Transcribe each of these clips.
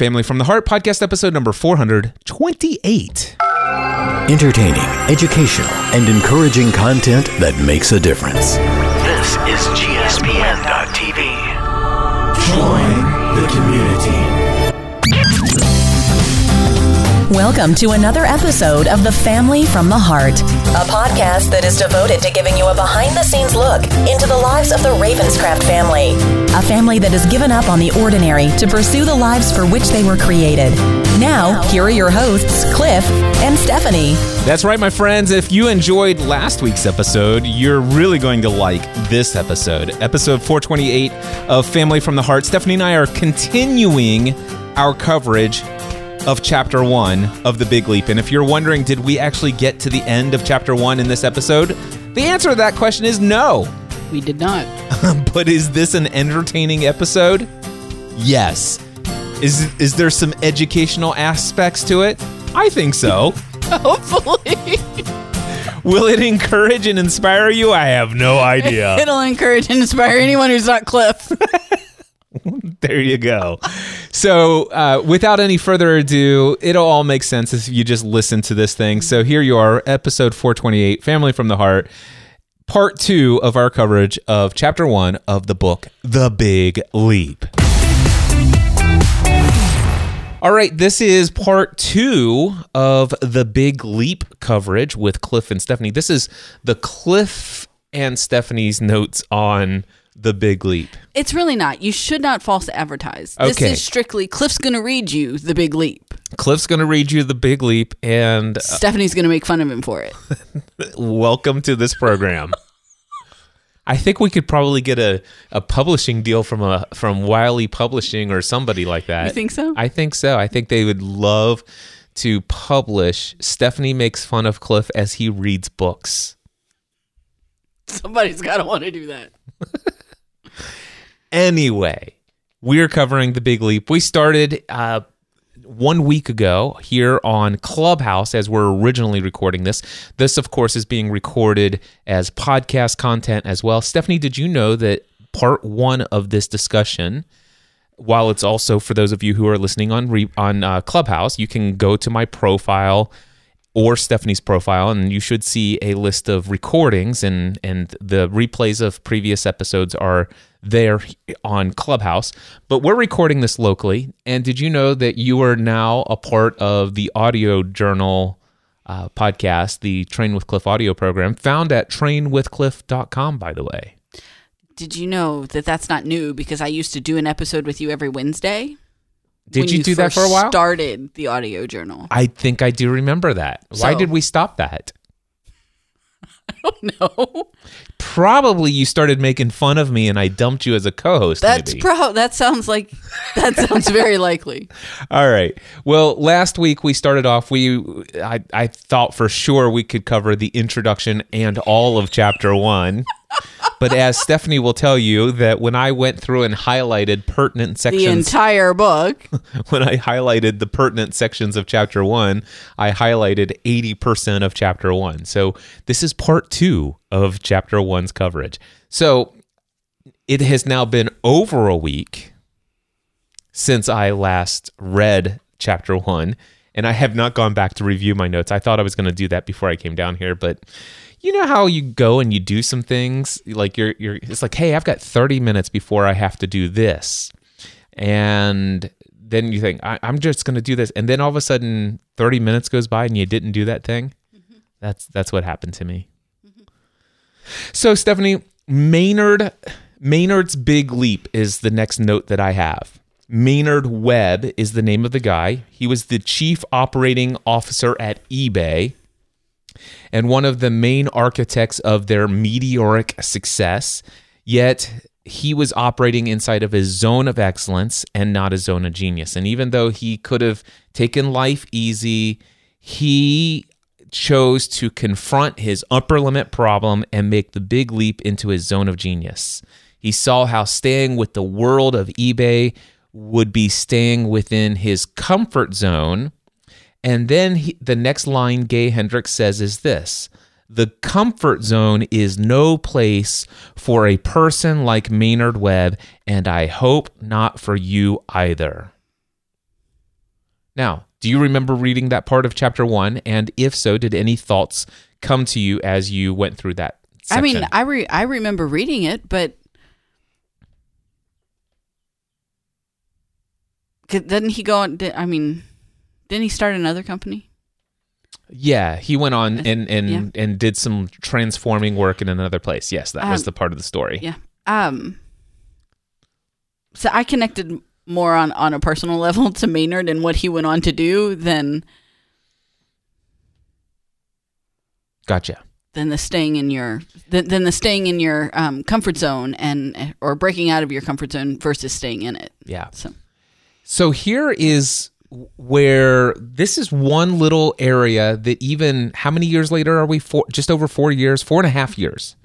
Family from the Heart podcast episode number 428. Entertaining, educational, and encouraging content that makes a difference. This is GSPN.TV. Join the community. Welcome to another episode of The Family from the Heart, a podcast that is devoted to giving you a behind the scenes look into the lives of the Ravenscraft family, a family that has given up on the ordinary to pursue the lives for which they were created. Now, here are your hosts, Cliff and Stephanie. That's right, my friends. If you enjoyed last week's episode, you're really going to like this episode. Episode 428 of Family from the Heart. Stephanie and I are continuing our coverage of chapter one of The Big Leap. And if you're wondering, did we actually get to the end of chapter one in this episode? The answer to that question is no. We did not. but is this an entertaining episode? Yes. Is is there some educational aspects to it? I think so. Hopefully, Will it encourage and inspire you? I have no idea. it'll encourage and inspire anyone who's not Cliff. there you go. So, uh, without any further ado, it'll all make sense if you just listen to this thing. So, here you are, episode 428, Family from the Heart, part two of our coverage of chapter one of the book, The Big Leap. All right, this is part two of the Big Leap coverage with Cliff and Stephanie. This is the Cliff and Stephanie's notes on the Big Leap. It's really not. You should not false advertise. Okay. This is strictly Cliff's going to read you the big leap. Cliff's going to read you the Big Leap, and uh, Stephanie's going to make fun of him for it. welcome to this program. I think we could probably get a, a publishing deal from a from Wiley Publishing or somebody like that. You think so? I think so. I think they would love to publish. Stephanie makes fun of Cliff as he reads books. Somebody's got to want to do that. Anyway, we're covering the Big Leap. We started uh, one week ago here on Clubhouse as we're originally recording this. This, of course, is being recorded as podcast content as well. Stephanie, did you know that part one of this discussion? While it's also for those of you who are listening on re- on uh, Clubhouse, you can go to my profile or Stephanie's profile, and you should see a list of recordings and and the replays of previous episodes are there on Clubhouse. But we're recording this locally, and did you know that you are now a part of the Audio Journal uh, podcast, the Train with Cliff audio program, found at trainwithcliff.com, by the way. Did you know that that's not new because I used to do an episode with you every Wednesday? Did when you, do that for a while? Started the audio journal. I think I do remember that. Why did we stop that? I don't know. Probably you started making fun of me and I dumped you as a co-host. that's pro. That sounds like that sounds very likely. All right. Well, last week we started off. We I, I thought for sure we could cover the introduction and all of chapter one, but as Stephanie will tell you, that when I went through and highlighted pertinent sections, The entire book. when I highlighted the pertinent sections of chapter one, I highlighted eighty percent of chapter one. So this is part two of chapter one's coverage. So it has now been over a week since I last read chapter one, and I have not gone back to review my notes. I thought I was going to do that before I came down here, but you know how you go and you do some things like you're you're it's like, hey, I've got 30 minutes before I have to do this, and then you think I, I'm just going to do this, and then all of a sudden 30 minutes goes by and you didn't do that thing. Mm-hmm. That's that's what happened to me. Mm-hmm. So Stephanie Maynard Maynard's Big Leap is the next note that I have. Maynard Webb is the name of the guy. He was the chief operating officer at eBay and one of the main architects of their meteoric success. Yet he was operating inside of his zone of excellence and not his zone of genius. And even though he could have taken life easy, he chose to confront his upper limit problem and make the big leap into his zone of genius. He saw how staying with the world of eBay would be staying within his comfort zone. And then he, the next line Gay Hendricks says is this The comfort zone is no place for a person like Maynard Webb, and I hope not for you either. Now, do you remember reading that part of chapter one? And if so, did any thoughts come to you as you went through that? I mean, I re- I remember reading it, but didn't he go on? I mean, didn't he start another company? yeah, he went on and and Yeah. and did some transforming work in another place. Yes, that was Um, the part of the story. Yeah. Um. So I connected more on on a personal level to Maynard and what he went on to do than Gotcha. than the staying in your than, than the staying in your um, comfort zone and or breaking out of your comfort zone versus staying in it. Yeah. So So here is where this is one little area that even how many years later are we? Four, just over four years, four and a half years.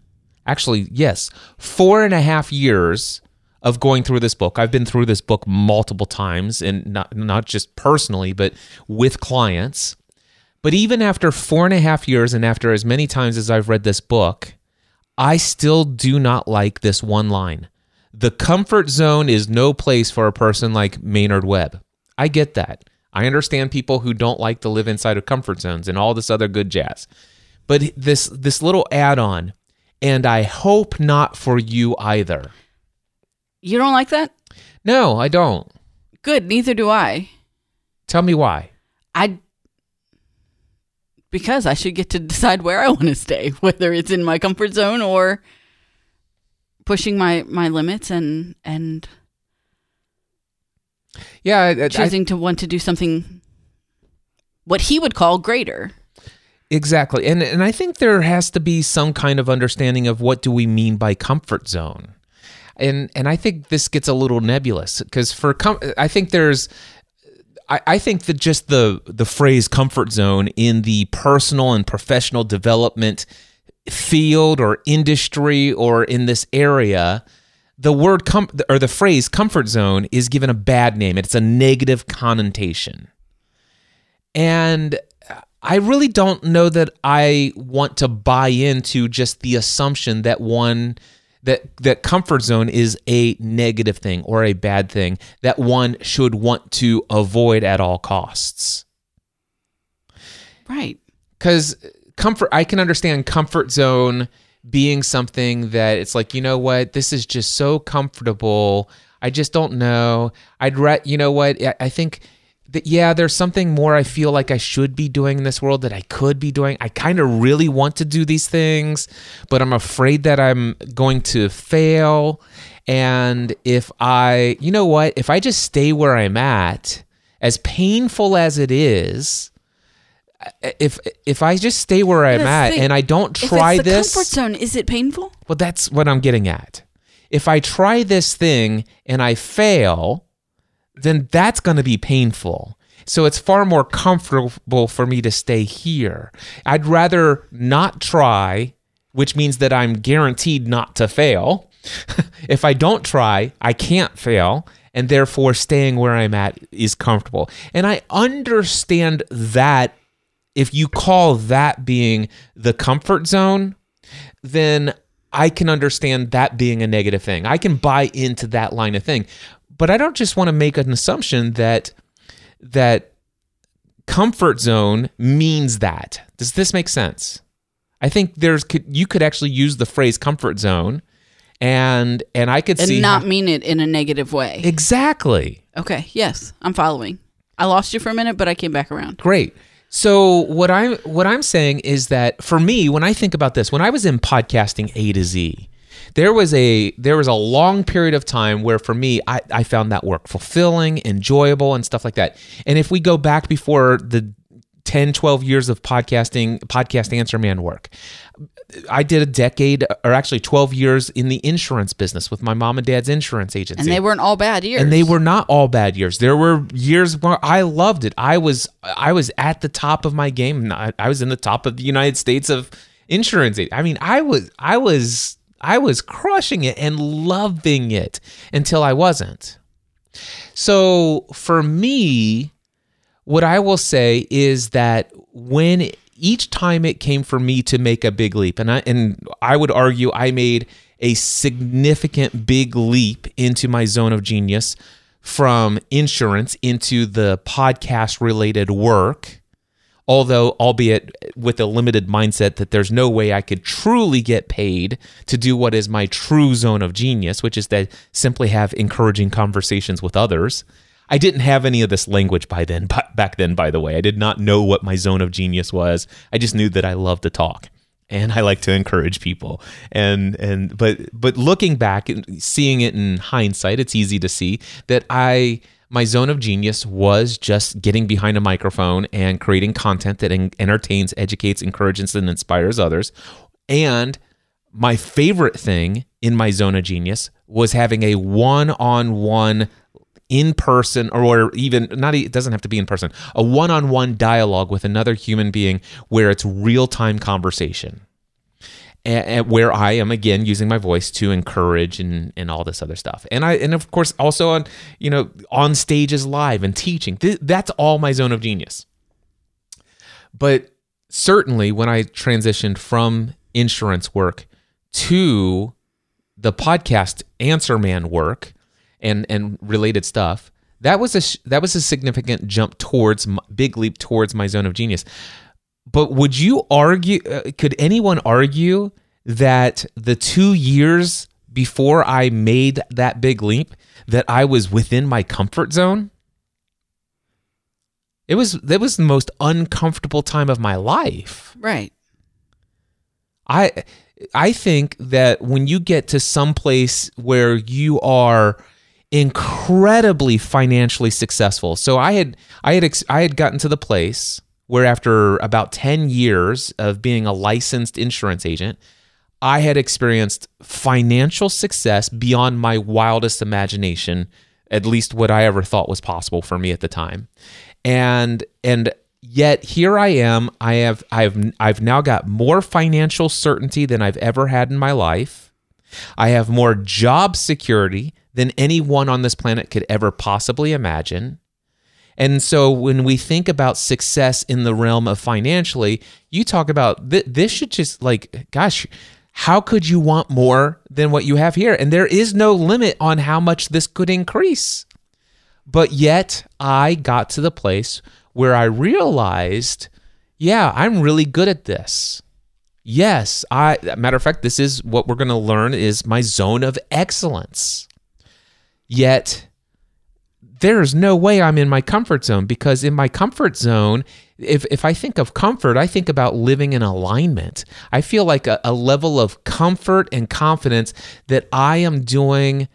Actually, yes, four and a half years of going through this book. I've been through this book multiple times, and not not just personally, but with clients. But even after four and a half years, and after as many times as I've read this book, I still do not like this one line. The comfort zone is no place for a person like Maynard Webb. I get that. I understand people who don't like to live inside of comfort zones and all this other good jazz. But this this little add-on, and I hope not for you either. you don't like that? No, I don't. Good. Neither do I. Tell me why. I because I should get to decide where I want to stay, whether it's in my comfort zone or pushing my my limits and and Yeah, I, I- choosing to want to do something what he would call greater. Exactly. And and I think there has to be some kind of understanding of what do we mean by comfort zone. And and I think this gets a little nebulous because for com- I think there's I, I think that just the the phrase comfort zone in the personal and professional development field or industry or in this area the word com- or the phrase comfort zone is given a bad name it's a negative connotation and I really don't know that I want to buy into just the assumption that one that that comfort zone is a negative thing or a bad thing that one should want to avoid at all costs. Right. Cuz comfort I can understand comfort zone being something that it's like, you know what, this is just so comfortable. I just don't know. I'd re- you know what, I- I think that yeah, there's something more I feel like I should be doing in this world that I could be doing. I kind of really want to do these things, but I'm afraid that I'm going to fail. And if I, you know what, if I just stay where I'm at, as painful as it is, if if I just stay where I'm at thing. and I don't If try it's the this, comfort zone, is it painful? well, that's what I'm getting at. If I try this thing and I fail, then that's going to be painful. So it's far more comfortable for me to stay here. I'd rather not try, which means that I'm guaranteed not to fail. if I don't try, I can't fail. And therefore, staying where I'm at is comfortable. And I understand that if you call that being the comfort zone, then I can understand that being a negative thing. I can buy into that line of thing. But I don't just want to make an assumption that that comfort zone means that. Does this make sense? I think there's could you could actually use the phrase comfort zone and and I could And see not how- mean it in a negative way. exactly. okay. Yes, I'm following. I lost you for a minute, but I came back around. Great. So what I'm what I'm saying is that for me, when I think about this, when I was in podcasting A to Z, there was a there was a long period of time where for me I, I found that work fulfilling, enjoyable, and stuff like that. And if we go back before the 10, 12 years of podcasting, podcast answer man work. I did a decade or actually 12 years in the insurance business with my mom and dad's insurance agency And they weren't all bad years. and they were not all bad years. There were years where I loved it. I was I was at the top of my game. I I was in the top of the United States of insurance. I mean, I was I was I was crushing it and loving it until I wasn't. So for me, what I will say is that when each time it came for me to make a big leap, and I and I would argue I made a significant big leap into my zone of genius from insurance into the podcast related work although albeit with a limited mindset that there's no way I could truly get paid to do what is my true zone of genius, which is to simply have encouraging conversations with others. I didn't have any of this language by then but back then by the way. I did not know what my zone of genius was. I just knew that I loved to talk and I like to encourage people. And and but but looking back and seeing it in hindsight, it's easy to see that I my zone of genius was just getting behind a microphone and creating content that en- entertains, educates, encourages, and inspires others. And my favorite thing in my zone of genius was having a one on one in person or even not it doesn't have to be in person a one-on-one dialogue with another human being where it's real-time conversation and, where I am again using my voice to encourage and, and all this other stuff. And I and of course also on you know on stages live and teaching. Th- that's all my zone of genius. But certainly when I transitioned from insurance work to the podcast answer man work and and related stuff, that was a that was a significant jump towards big leap towards my zone of genius but would you argue uh, could anyone argue that the 2 years before I made that big leap that I was within my comfort zone? It was that was the most uncomfortable time of my life. Right. I I think that when you get to some place where you are incredibly financially successful. So I had I had I had gotten to the place where after about 10 years of being a licensed insurance agent, I had experienced financial success beyond my wildest imagination, at least what I ever thought was possible for me at the time. And and yet here I am, I have I've I've now got more financial certainty than I've ever had in my life. I have more job security than anyone on this planet could ever possibly imagine. And so when we think about success in the realm of financially, you talk about th- this should just like, gosh, how could you want more than what you have here? And there is no limit on how much this could increase. But yet I got to the place where I realized, yeah, I'm really good at this. Yes, I matter of fact, this is what we're going to learn is my zone of excellence. Yet there is no way I'm in my comfort zone because in my comfort zone, if, if I think of comfort, I think about living in alignment. I feel like a, a level of comfort and confidence that I am doing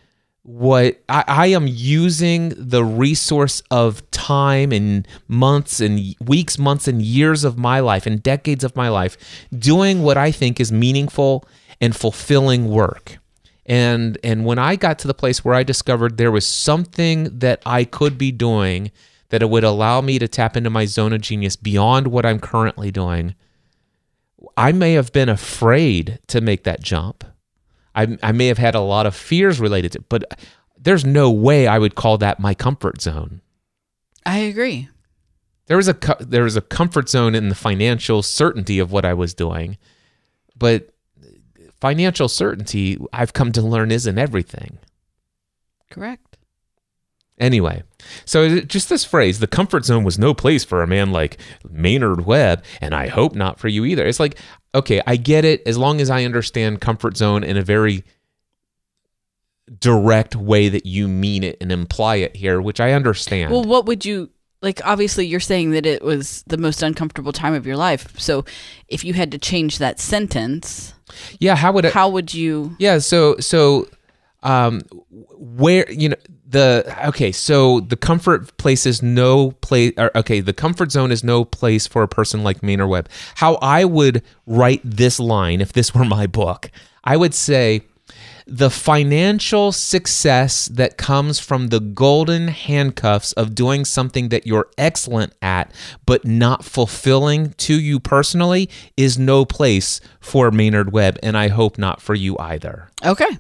what I, I, am using the resource of time and months and weeks, months and years of my life and decades of my life doing what I think is meaningful and fulfilling work. And and when I got to the place where I discovered there was something that I could be doing that it would allow me to tap into my zone of genius beyond what I'm currently doing, I may have been afraid to make that jump. I, I may have had a lot of fears related to it, but there's no way I would call that my comfort zone. I agree. There was a there was a comfort zone in the financial certainty of what I was doing, but financial certainty, I've come to learn, isn't everything. Correct. Anyway, so just this phrase, the comfort zone was no place for a man like Maynard Webb, and I hope not for you either. It's like, okay, I get it as long as I understand comfort zone in a very direct way that you mean it and imply it here, which I understand. Well, what would you like obviously you're saying that it was the most uncomfortable time of your life. So if you had to change that sentence, yeah, how would it, how would you? Yeah, so so um, where you know the okay, so the comfort place is no place. Okay, the comfort zone is no place for a person like Maynard Webb. How I would write this line if this were my book, I would say the financial success that comes from the golden handcuffs of doing something that you're excellent at but not fulfilling to you personally is no place for Maynard Webb and I hope not for you either. Okay.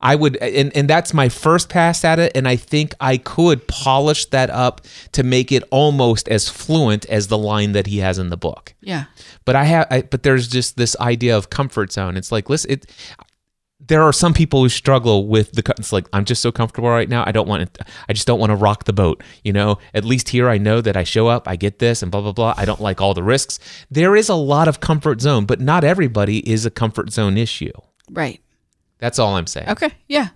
I would and and that's my first pass at it and I think I could polish that up to make it almost as fluent as the line that he has in the book. Yeah. But I have I, but there's just this idea of comfort zone. It's like listen it there are some people who struggle with the. It's like I'm just so comfortable right now. I don't want to. I just don't want to rock the boat. You know, at least here I know that I show up, I get this, and blah blah blah. I don't like all the risks. There is a lot of comfort zone, but not everybody is a comfort zone issue. Right. That's all I'm saying. Okay. Yeah.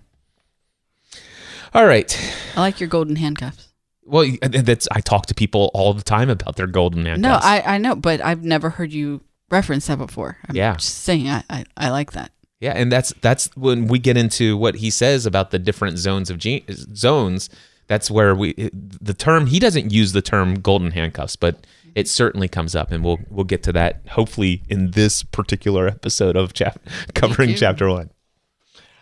All right. I like your golden handcuffs. Well, that's I talk to people all the time about their golden handcuffs. No, I, I know, but I've never heard you reference that before. I'm Yeah. just saying I, I, I like that. Yeah, and that's that's when we get into what he says about the different zones of gene, zones. That's where we the term he doesn't use the term golden handcuffs, but it certainly comes up, and we'll we'll get to that hopefully in this particular episode of chap covering chapter one.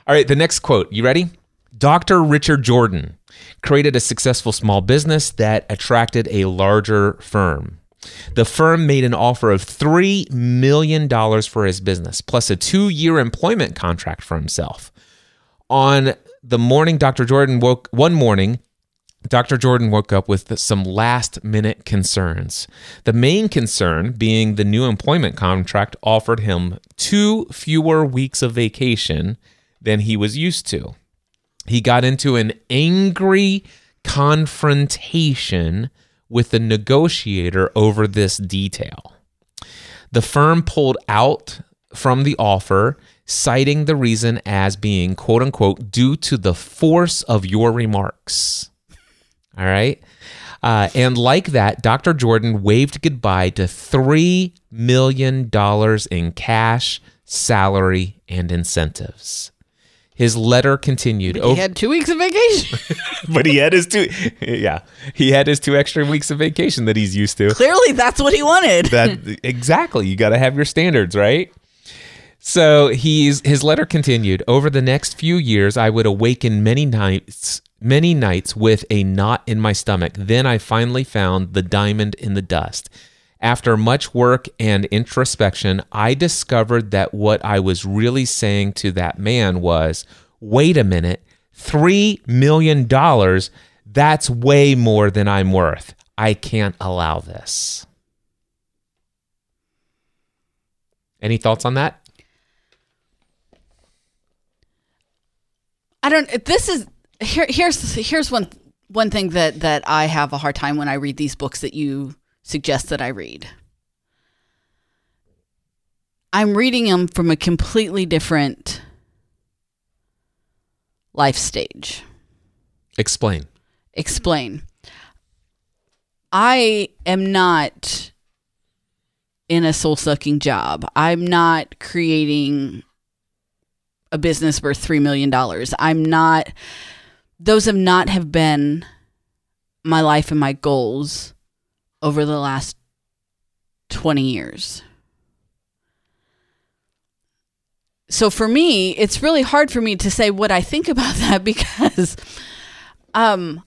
All right, the next quote. You ready? Dr. Richard Jordan created a successful small business that attracted a larger firm. The firm made an offer of $3 million for his business, plus a two year employment contract for himself. On the morning Dr. Jordan woke, one morning, Dr. Jordan woke up with some last minute concerns. The main concern being the new employment contract offered him two fewer weeks of vacation than he was used to. He got into an angry confrontation with the negotiator over this detail. The firm pulled out from the offer, citing the reason as being, quote unquote, due to the force of your remarks. All right. Uh, and like that, Dr. Jordan waved goodbye to $3 million in cash, salary, and incentives. His letter continued. He had two weeks of vacation. but he had his two yeah he had his two extra weeks of vacation that he's used to Clearly, that's what he wanted. that exactly you got to have your standards right so he's his letter continued over the next few years i would awaken many nights many nights with a knot in my stomach then i finally found the diamond in the dust after much work and introspection i discovered that what i was really saying to that man was wait a minute $3 million that's way more than i'm worth i can't allow this any thoughts on that I don't. This is here. Here's here's one one thing that that I have a hard time when I read these books that you suggest that I read. I'm reading them from a completely different life stage. explain Explain. I am not in a soul sucking job. I'm not creating a business worth $3 million. I'm not, those have not have been my life and my goals over the last 20 years. So for me, it's really hard for me to say what I think about that because um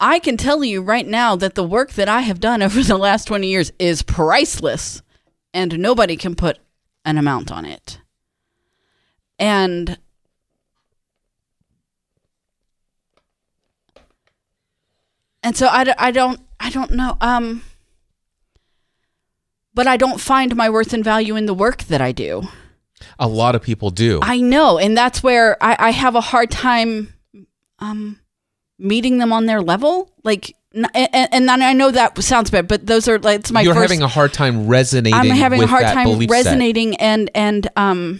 I can tell you right now that the work that I have done over the last 20 years is priceless and nobody can put an amount on it. And and so I, I don't I don't know um but I don't find my worth and value in the work that I do. a lot of people do I know, and that's where I, I have a hard time um, meeting them on their level. Like, and, and I know that sounds bad, but those are like it's my you're first. having a hard time resonating I'm having a hard time belief set. resonating and and um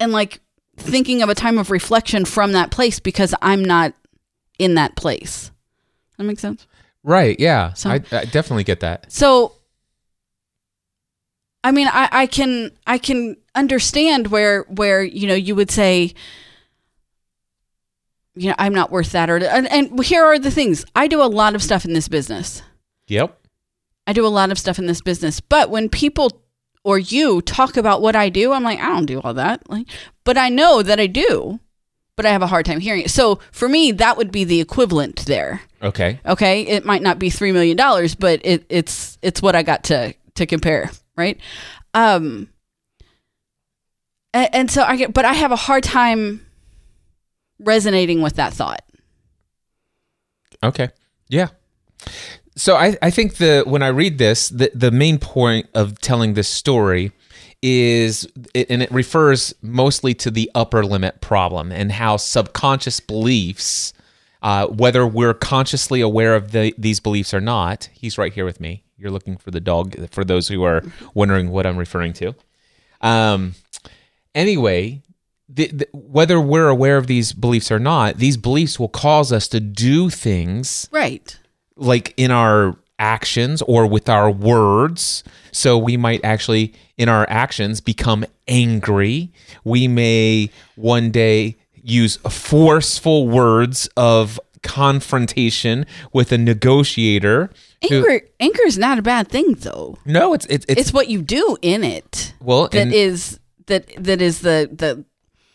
and like thinking of a time of reflection from that place because I'm not in that place. That makes sense. right yeah So- I, I definitely get that So I mean I, I can I can understand where where you know you would say you know I'm not worth that or and, and here are the things. I do a lot of stuff in this business. yep I do a lot of stuff in this business. But when people or you talk about what I do, I'm like, I don't do all that. Like but I know that I do. But I have a hard time hearing it. So for me, that would be the equivalent there. okay Okay, it might not be three million dollars, but it, it's it's what I got to to compare, right? Um, and, and so I get, but I have a hard time resonating with that thought. Okay. Yeah. So I, I think the when I read this, the, the main point of telling this story is and it refers mostly to the upper limit problem and how subconscious beliefs uh, whether we're consciously aware of the, these beliefs or not he's right here with me you're looking for the dog for those who are wondering what i'm referring to um, anyway the, the, whether we're aware of these beliefs or not these beliefs will cause us to do things Right. like in our actions or with our words. So we might actually, in our actions, become angry. We may one day use forceful words of confrontation with a negotiator. Who- Anger anger is not a bad thing though. no, it's it's, it's It's what you do in it well, that is that that is the the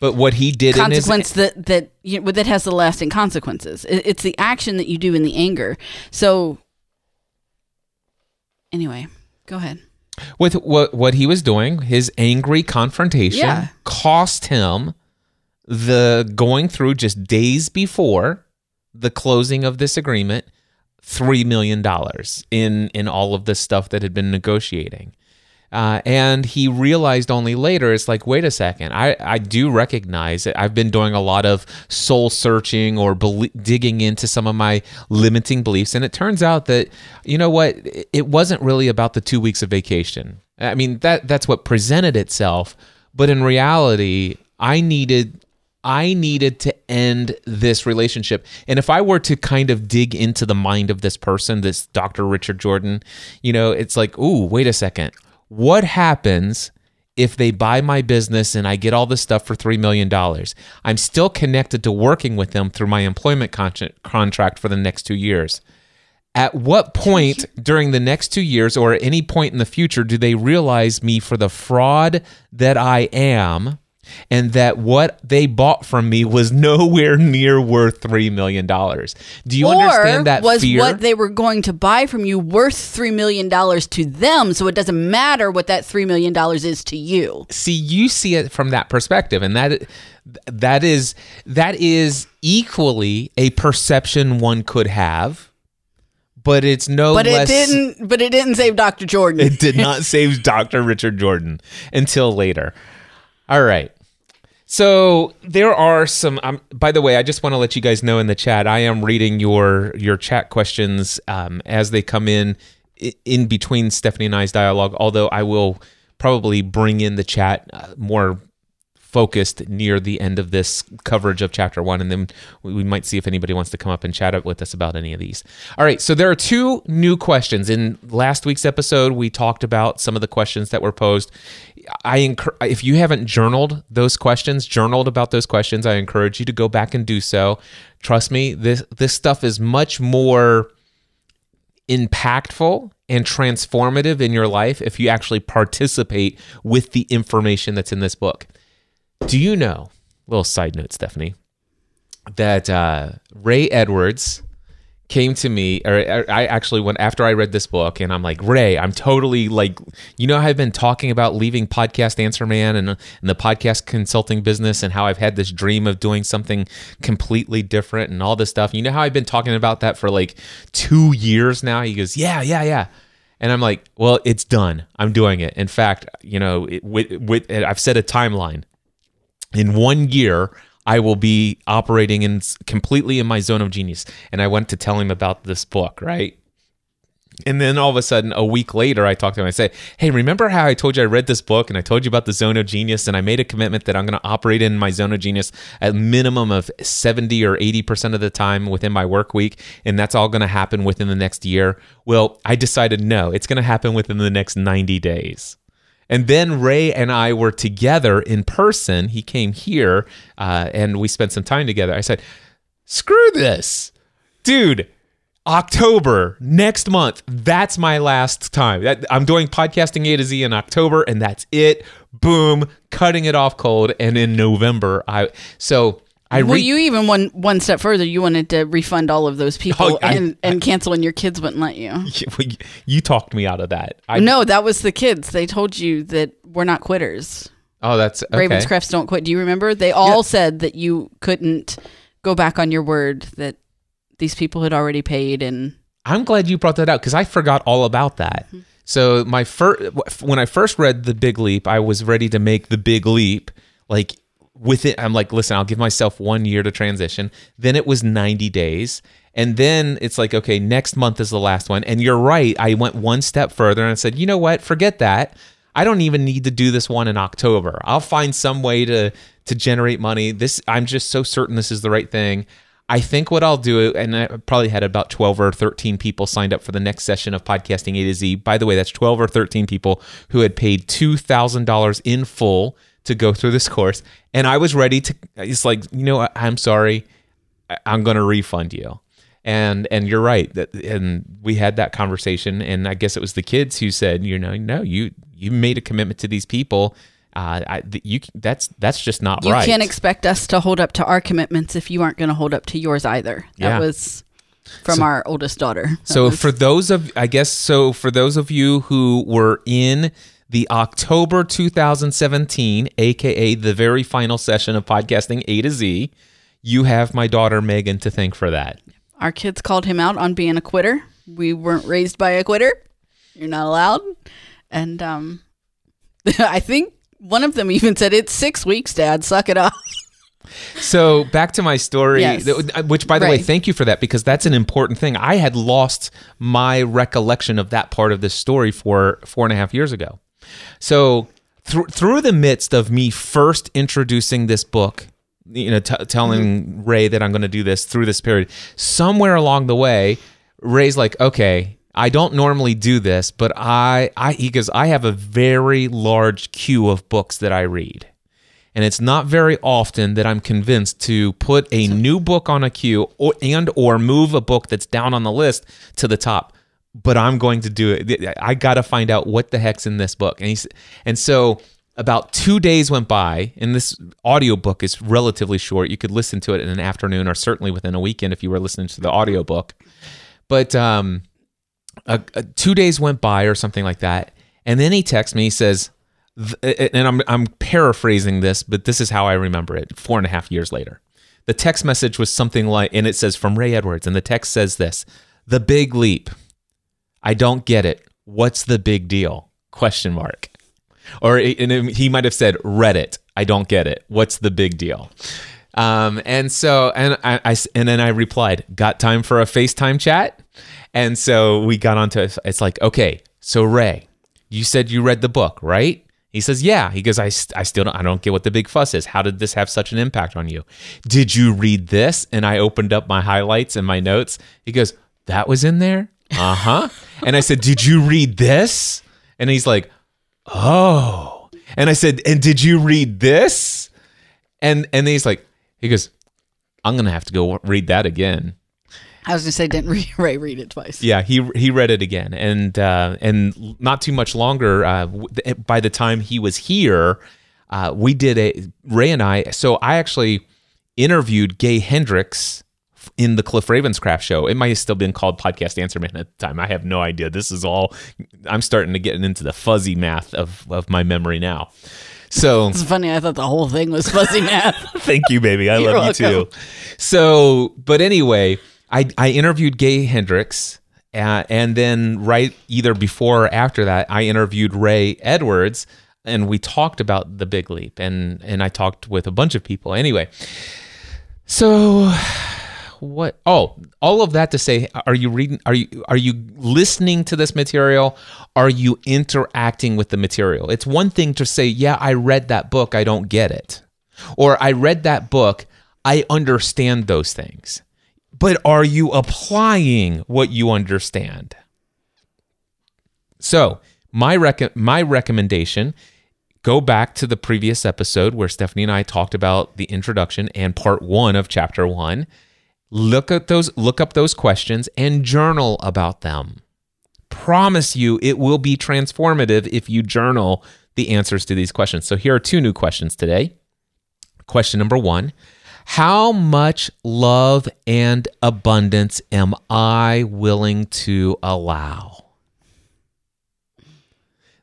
but what he did in his consequence that that you know, that has the lasting consequences. It, it's the action that you do in the anger. So anyway, go ahead. with what what he was doing, his angry confrontation Yeah. cost him the going through just days before the closing of this agreement three million dollars in in all of the stuff that had been negotiating. Uh, and he realized only later, it's like, wait a second, I, I do recognize it. I've been doing a lot of soul searching or belie- digging into some of my limiting beliefs. And it turns out that, you know what, it wasn't really about the two weeks of vacation. I mean, that that's what presented itself. But in reality, I needed I needed to end this relationship. And if I were to kind of dig into the mind of this person, this Dr. Richard Jordan, you know, it's like, ooh, wait a second. What happens if they buy my business and I get all this stuff for $3 million? I'm still connected to working with them through my employment con- contract for the next two years. At what point during the next two years or at any point in the future do they realize me for the fraud that I am and that what they bought from me was nowhere near worth $3 million? Do you or understand that was fear? what they were going to buy from you worth three million dollars to them? So it doesn't matter what that three million dollars is to you. see you see it from that perspective and that that is that is equally a perception one could have but it's no But less it didn't. But it didn't save Dr. Jordan. it did not save Dr. Richard Jordan until later. All right. So there are some. Um, by the way, I just want to let you guys know in the chat, I am reading your your chat questions um, as they come in in between Stephanie and I's dialogue. Although I will probably bring in the chat uh, more focused near the end of this coverage of chapter one, and then we might see if anybody wants to come up and chat with us about any of these. All right, so there are two new questions. In last week's episode, we talked about some of the questions that were posed. I encourage if you haven't journaled those questions, journaled about those questions, I encourage you to go back and do so. Trust me, this this stuff is much more impactful and transformative in your life if you actually participate with the information that's in this book. Do you know, little side note, Stephanie, that uh, Ray Edwards came to me, or, I actually went after I read this book, and I'm like, Ray, I'm totally like, you know, I've been talking about leaving Podcast Answer Man and, and the podcast consulting business, and how I've had this dream of doing something completely different and all this stuff. You know how I've been talking about that for like two years now? He goes, Yeah, yeah, yeah. And I'm like, well, it's done. I'm doing it. In fact, you know, it, with, with, I've set a timeline in one year i will be operating in completely in my zone of genius. And i went to tell him about this book right? And then all of a sudden a week later i talk to him. I say hey remember how i told you i read this book and i told you about the zone of genius? And i made a commitment that i'm going to operate in my zone of genius at a minimum of 70 or 80% of the time within my work week. And that's all going to happen within the next year. Well i decided no it's going to happen within the next 90 days and then Ray and I were together in person. He came here uh, and we spent some time together. I said, screw this. Dude, October next month. That's my last time. That, I'm doing podcasting A to Z in October, and that's it. Boom, cutting it off cold. And in November, I so I well, re- you even went one step further. You wanted to refund all of those people Oh, I- and, and cancel, and your kids wouldn't let you. you talked me out of that. I, no, that was the kids. They told you that we're not quitters. Oh, that's okay. Ravenscrafts don't quit. Do you remember? They all said that you couldn't go back on your word that these people had already paid and I'm glad you brought that out because I forgot all about that. Mm-hmm. So my first when I first read The Big Leap, I was ready to make the big leap like with it I'm like, listen, I'll give myself 1 year to transition. Then it was 90 days. And then it's like, okay, next month is the last one. And you're right, I went one step further and I said, "You know what? Forget that. I don't even need to do this one in October. I'll find some way to to generate money. This I'm just so certain this is the right thing. I think what I'll do, and I probably had about 12 or 13 people signed up for the next session of Podcasting A to Z. By the way, that's 12 or 13 people who had paid $2,000 in full to go through this course. And I was ready to, it's like, you know, what? I'm sorry. I- I'm going to refund you. And and you're right that and we had that conversation and I guess it was the kids who said you know no you you made a commitment to these people uh, I, you that's that's just not You right. You can't expect us to hold up to our commitments if you aren't going to hold up to yours either. That Yeah. was from our oldest daughter. That So was- for those of I guess so for those of you who were in the October 2017, aka the very final session of podcasting A to Z, you have my daughter Megan to thank for that. our kids called him out on being a quitter. We weren't raised by a quitter. You're not allowed. And um, I think one of them even said, "It's six weeks, Dad. Suck it up." So back to my story, Yes. which by the way, thank you for that because that's an important thing. I had lost my recollection of that part of this story for four and a half years ago. So thr through the midst of me first introducing this book, you know, t- telling mm-hmm. Ray that I'm going to do this through this period, somewhere along the way, Ray's like, okay. I don't normally do this, but I, I, he goes, I have a very large queue of books that I read and it's not very often that I'm convinced to put a new book on a queue or, and or move a book that's down on the list to the top. But I'm going to do it. I got to find out what the heck's in this book. And he's and so about two days went by, and this audiobook is relatively short. You could listen to it in an afternoon or certainly within a weekend if you were listening to the audiobook. But um, a, a- two days went by or something like that, and then he texts me. He says, and I'm I'm paraphrasing this, but this is how I remember it. Four and a half years later, the text message was something like, and it says from Ray Edwards, and the text says this: "The big leap. I don't get it. What's the big deal?" Question mark. Or and he might have said Reddit. I don't get it. What's the big deal? Um, and so, and I, I and then I replied, got time for a FaceTime chat? And so we got onto it. It's like, okay, so Ray, you said you read the book, right? He says, yeah. He goes, I, I still don't, I don't get what the big fuss is. How did this have such an impact on you? Did you read this? And I opened up my highlights and my notes. He goes, that was in there? Uh huh. and I said, did you read this? And he's like, oh. And I said, and did you read this? And and he's like, he goes, I'm gonna have to go read that again. I was going to say, didn't Ray, Ray read it twice? Yeah, he he read it again, and uh, and not too much longer. Uh, by the time he was here, uh, we did a Ray and I. So I actually interviewed Gay Hendricks in the Cliff Ravenscraft show. It might have still been called Podcast Answer Man at the time. I have no idea. This is all. I'm starting to get into the fuzzy math of of my memory now. So It's funny. I thought the whole thing was fuzzy math. Thank you, baby. I love you too. So, but anyway, I, I interviewed Gay Hendricks, uh, and then right either before or after that, I interviewed Ray Edwards, and we talked about the Big Leap, and and I talked with a bunch of people. Anyway, so what oh all of that to say are you reading are you are you listening to this material? Are you interacting with the material? It's one thing to say yeah i read that book i don't get it. Or i read that book i understand those things. But are you applying what you understand? So my rec- my recommendation go back to the previous episode where Stephanie and I talked about the introduction and part 1 of chapter 1 look at those look up those questions and journal about them. Promise you it will be transformative if you journal the answers to these questions. So here are two new questions today. Question number 1 how much love and abundance am i willing to allow?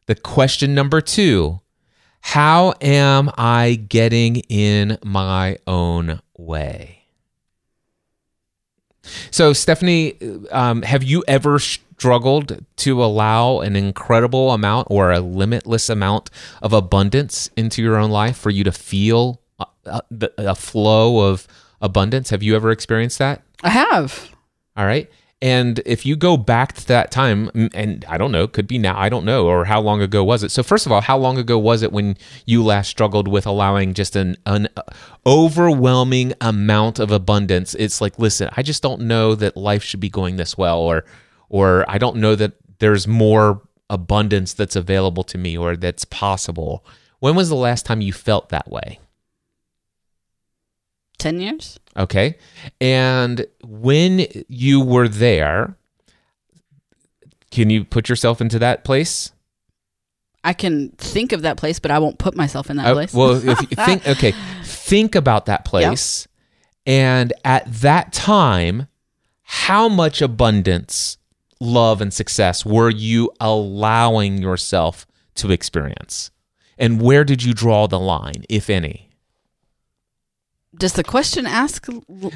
The question number 2 how am i getting in my own way So, Stephanie, um, have you ever struggled to allow an incredible amount or a limitless amount of abundance into your own life for you to feel a, a, a flow of abundance? Have you ever experienced that? I have. All right. And if you go back to that time, and I don't know, could be now, I don't know, or how long ago was it? So, first of all, how long ago was it when you last struggled with allowing just an, an uh, overwhelming amount of abundance? It's like, listen, I just don't know that life should be going this well, or, or I don't know that there's more abundance that's available to me or that's possible. When was the last time you felt that way? 10 years? Okay. And when you were there, can you put yourself into that place? I can think of that place, but I won't put myself in that Uh, place. well, if you think, okay, think about that place. And at that time, how much abundance, love, and success were you allowing yourself to experience? And where did you draw the line, if any? Does the question ask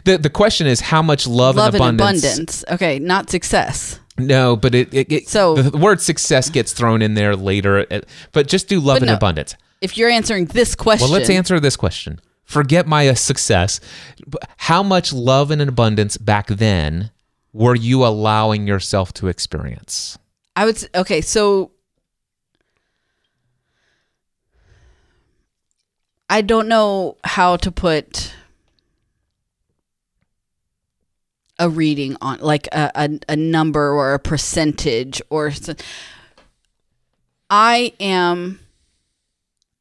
The, the question is how much love, love and abundance. Love and abundance? Okay, not success. No, but it, it, it So- the word success gets thrown in there later. uh, But just do love and no. abundance. If you're answering this question, Well, let's answer this question. Forget my uh, success. How much love and abundance back then were you allowing yourself to experience? I would okay, so I don't know how to put a reading on like a, a, a number or a percentage or I am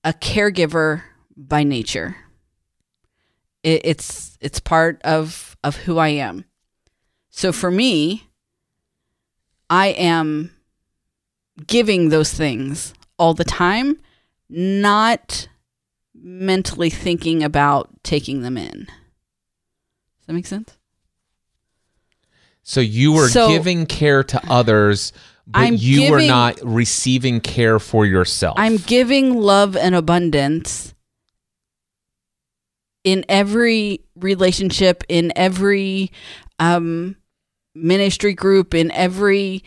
a caregiver by nature. It, it's it's part of of who I am. So for me, I am giving those things all the time, not mentally thinking about taking them in. Does that make sense? So you were So- giving care to others, but I'm you were not receiving care for yourself. I'm giving love and abundance in every relationship, in every um, ministry group, in every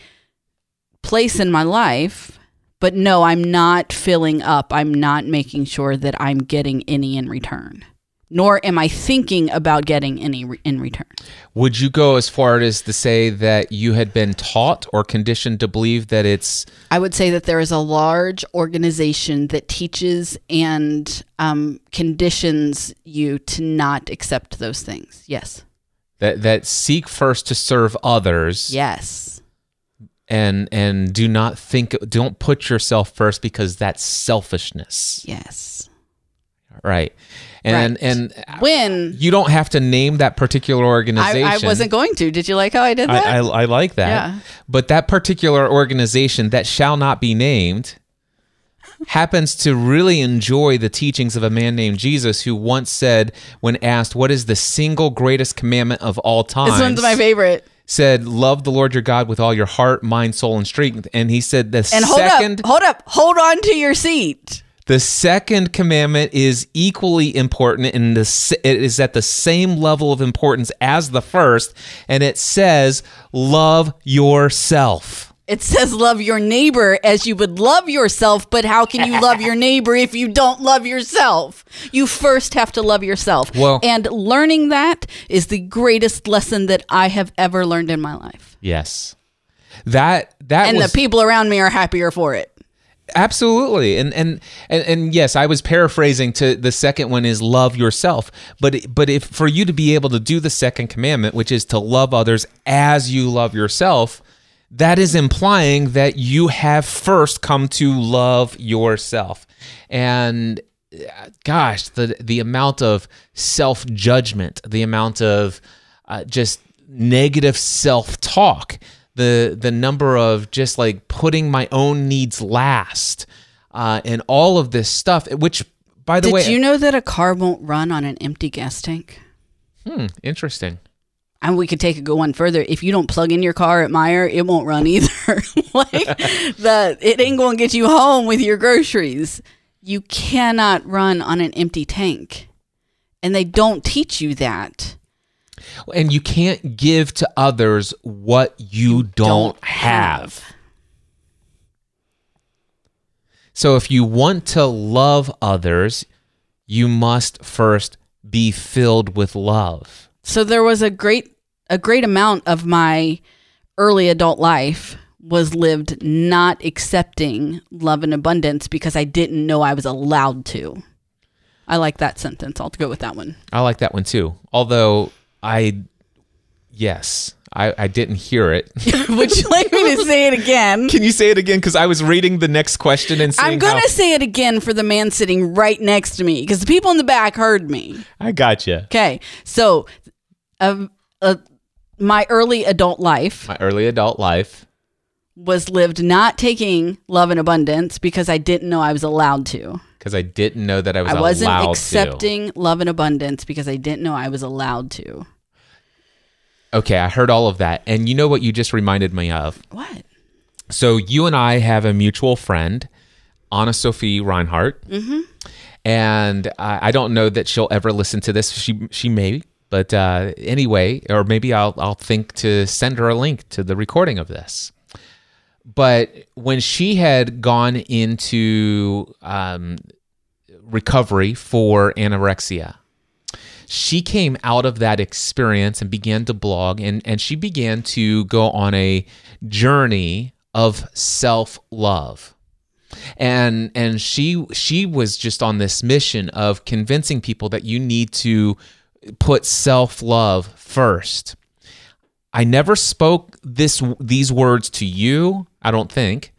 place in my life. But no, I'm not filling up. I'm not making sure that I'm getting any in return. Nor am I thinking about getting any re- in return. Would you go as far as to say that you had been taught or conditioned to believe that it's I would say that there is a large organization that teaches and um, conditions you to not accept those things. Yes. that that seek first to serve others Yes. And and do not think don't put yourself first because that's selfishness Yes. right and Right. and When you don't have to name that particular I, organization I wasn't going to. Did you like how I did that? I, I, I like that Yeah. but that particular organization that shall not be named happens to really enjoy the teachings of a man named Jesus who once said when asked what is the single greatest commandment of all time this one's my favorite. Said, "Love the Lord your God with all your heart, mind, soul, and strength." And he said, "The And hold second, up, hold up, hold on to your seat. the second commandment is equally important, and the it is at the same level of importance as the first, and it says, "Love yourself." It says love your neighbor as you would love yourself, but how can you love your neighbor if you don't love yourself? You first have to love yourself. Well- and learning that is the greatest lesson that I have ever learned in my life. Yes, that that And was the people around me are happier for it. absolutely and, and and and yes i was paraphrasing to the second one is love yourself but but if for you to be able to do the second commandment which is to love others as you love yourself that is implying that you have first come to love yourself and uh, gosh the the amount of self-judgment the amount of uh, just negative self-talk the the number of just like putting my own needs last uh, and all of this stuff which by the Did way did you know that a car won't run on an empty gas tank? hmm, interesting And we could take it go one further. If you don't plug in your car at Meijer, it won't run either. like the it ain't gonna get you home with your groceries. You cannot run on an empty tank. And they don't teach you that. And you can't give to others what you, don't, have. So if you want to love others, you must first be filled with love. So there was a great a great amount of my early adult life was lived not accepting love and abundance because I didn't know I was allowed to. I like that sentence. I'll go with that one. I like that one too. Although I, yes, I, I didn't hear it. Would you like me to say it again? Can you say it again? Because I was reading the next question and saying I'm going how- to say it again for the man sitting right next to me because the people in the back heard me. I got gotcha. You. Okay. So, um, uh, my early adult life My early adult life. was lived not taking love and abundance because I didn't know I was allowed to. Because I didn't know that I was I wasn't allowed accepting love and abundance because I didn't know I was allowed to. Okay, I heard all of that. And you know what you just reminded me of? What? So you and I have a mutual friend, Anna Sophie Reinhardt. Mm-hmm. And I, I don't know that she'll ever listen to this. She she may, but uh, anyway, or maybe I'll I'll think to send her a link to the recording of this. But when she had gone into um, recovery for anorexia, she came out of that experience and began to blog and, and she began to go on a journey of self-love and and she she was just on this mission of convincing people that you need to put self-love first I never spoke this these words to you, I don't think.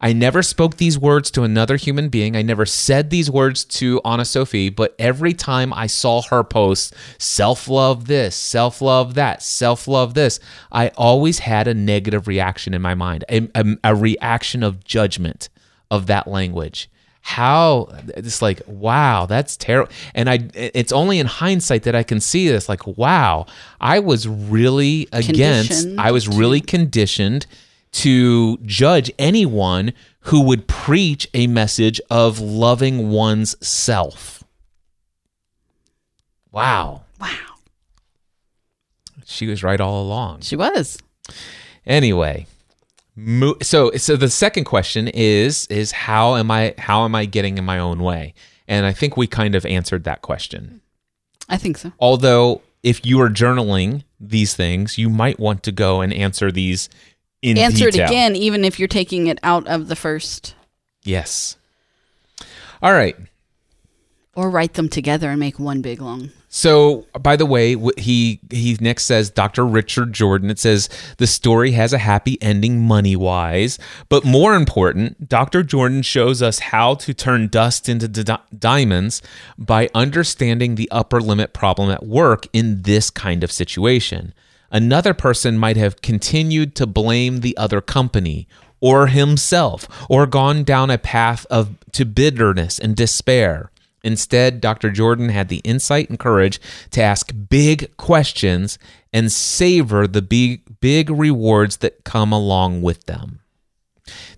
I never spoke these words to another human being. I never said these words to Anna Sophie, but every time I saw her post self-love this, self-love that, self-love this, I always had a negative reaction in my mind, a, a, a reaction of judgment of that language how it's like wow that's terrible and i it's only in hindsight that i can see this like wow i was really against i was really conditioned to judge anyone who would preach a message of loving one's self wow Wow. she was right all along She was. Anyway, so so the second question is is how am I how am I getting in my own way? And I think we kind of answered that question. I think so. Although if you are journaling these things, you might want to go and answer these in detail. Answer detail. it again, even if you're taking it out of the first, Yes. All right. or write them together and make one big long. So, by the way, he he next says Dr. Richard Jordan. It says the story has a happy ending money wise, but more important, Dr. Jordan shows us how to turn dust into di- diamonds by understanding the upper limit problem at work in this kind of situation. Another person might have continued to blame the other company or himself or gone down a path of to bitterness and despair. Instead, Dr. Jordan had the insight and courage to ask big questions and savor the big, big rewards that come along with them.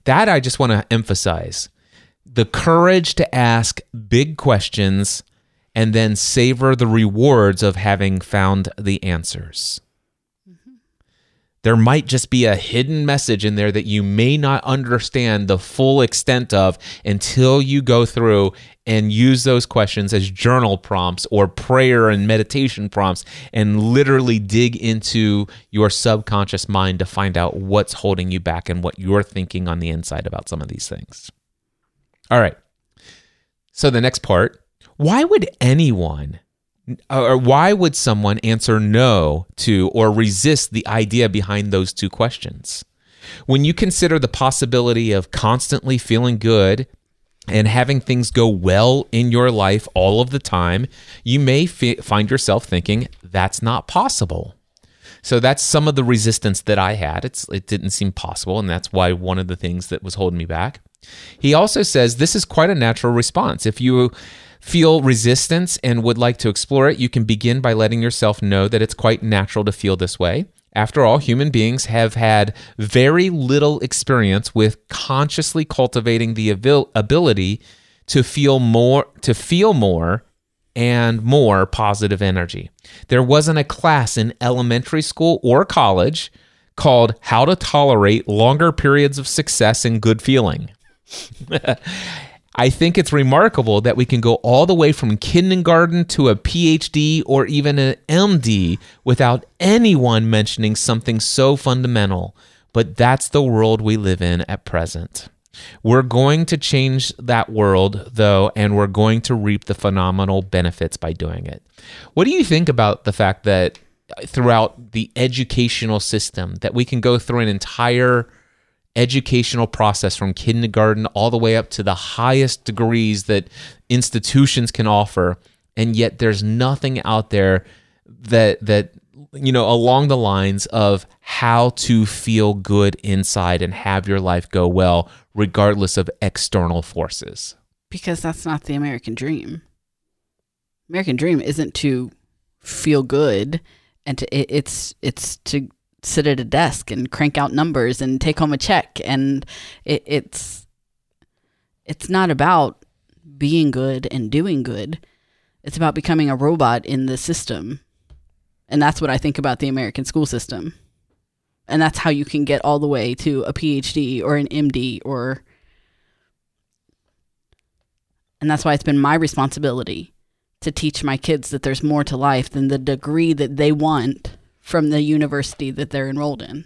That I just want to emphasize the courage to ask big questions and then savor the rewards of having found the answers. There might just be a hidden message in there that you may not understand the full extent of until you go through and use those questions as journal prompts or prayer and meditation prompts and literally dig into your subconscious mind to find out what's holding you back and what you're thinking on the inside about some of these things. All right. So the next part, why would anyone or why would someone answer no to or resist the idea behind those two questions? When you consider the possibility of constantly feeling good and having things go well in your life all of the time, you may fi- find yourself thinking that's not possible. So that's some of the resistance that I had. It's it didn't seem possible, and that's why one of the things that was holding me back. He also says this is quite a natural response. If you feel resistance and would like to explore it, you can begin by letting yourself know that it's quite natural to feel this way. After all, human beings have had very little experience with consciously cultivating the abil- ability to feel more to feel more and more positive energy. There wasn't a class in elementary school or college called How to Tolerate Longer Periods of Success and Good Feeling. I think it's remarkable that we can go all the way from kindergarten to a PhD or even an MD without anyone mentioning something so fundamental. But that's the world we live in at present. We're going to change that world, though, and we're going to reap the phenomenal benefits by doing it. What do you think about the fact that throughout the educational system that we can go through an entire educational process from kindergarten all the way up to the highest degrees that institutions can offer and yet there's nothing out there that that you know along the lines of how to feel good inside and have your life go well regardless of external forces because that's not the American dream. American dream isn't to feel good and to, it's it's to sit at a desk and crank out numbers and take home a check. And it, it's it's not about being good and doing good. It's about becoming a robot in the system. And that's what i think about the american school system. And that's how you can get all the way to a phd or an md or and that's why it's been my responsibility to teach my kids that there's more to life than the degree that they want from the university that they're enrolled in.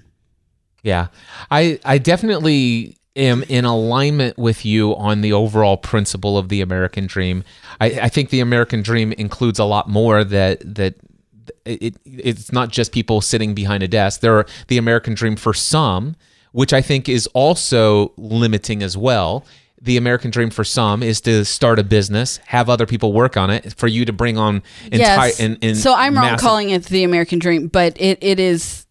Yeah. I I definitely am in alignment with you on the overall principle of the American dream. I, I think the American dream includes a lot more that that it, it's not just people sitting behind a desk. There are the American dream for some, which I think is also limiting as well the American dream for some is to start a business, have other people work on it, for you to bring on entire. Yes. In, so I'm wrong massive, calling it the American dream, but it, it is.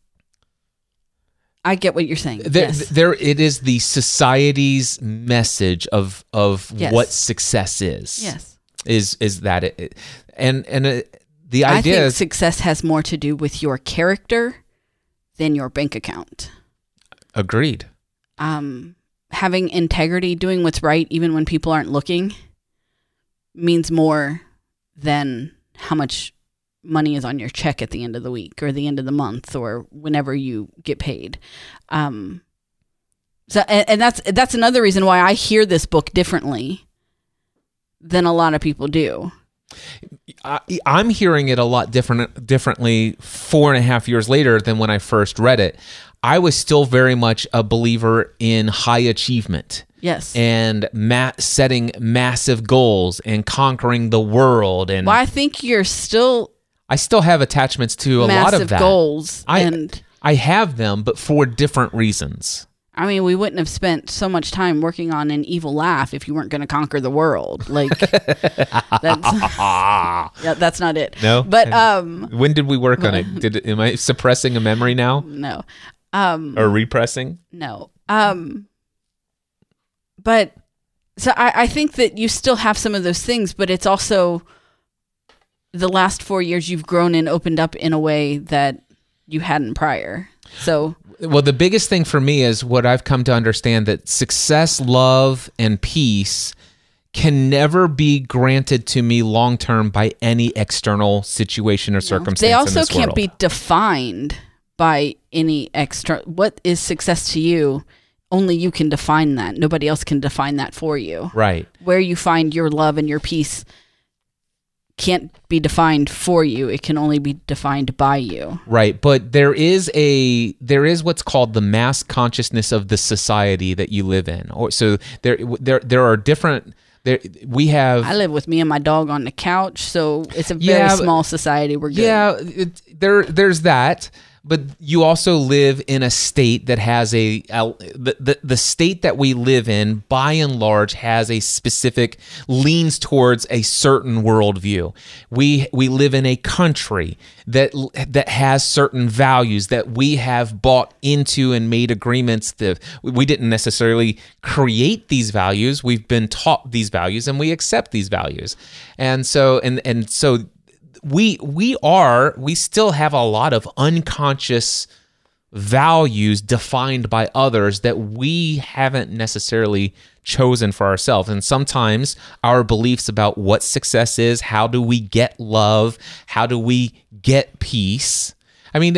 I get what you're saying. There, yes. there, it is the society's message of of yes. what success is. Yes, is is that it, and and it, the idea I think is success has more to do with your character than your bank account. Agreed. Um, having integrity, doing what's right, even when people aren't looking, means more than how much money is on your check at the end of the week or the end of the month or whenever you get paid. Um, so, and, and that's that's another reason why I hear this book differently than a lot of people do. I, am hearing it a lot different differently four and a half years later than when I first read it. I was still very much a believer in high achievement. Yes. And ma- setting massive goals and conquering the world and Well, I think you're still I still have attachments to a lot of that. goals I, and I have them but for different reasons. I mean, we wouldn't have spent so much time working on an evil laugh if you weren't going to conquer the world. Like that's yeah, that's not it. No, but um, when did we work on it? Did am I suppressing a memory now? No, um, or repressing? No. Um, but so I, I think that you still have some of those things, but it's also the last four years you've grown and opened up in a way that you hadn't prior. So well the biggest thing for me is what i've come to understand that success love and peace can never be granted to me long term by any external situation or circumstance they also can't world. be defined by any extra what is success to you? Only you can define that. Nobody else can define that for you. Right. Where you find your love and your peace can't be defined for you. It can only be defined by you. Right. But there is a there is what's called the mass consciousness of the society that you live in. Or so there there there are different there we have I live with me and my dog on the couch so it's a very yeah, small society. We're good. yeah it, there there's that but you also live in a state that has a, the, the, the state that we live in by and large has a specific leans towards a certain worldview. We we live in a country that that has certain values that we have bought into and made agreements that we didn't necessarily create these values. We've been taught these values and we accept these values. And so and and so we we are we still have a lot of unconscious values defined by others that we haven't necessarily chosen for ourselves. And sometimes our beliefs about what success is, how do we get love, how do we get peace, I mean,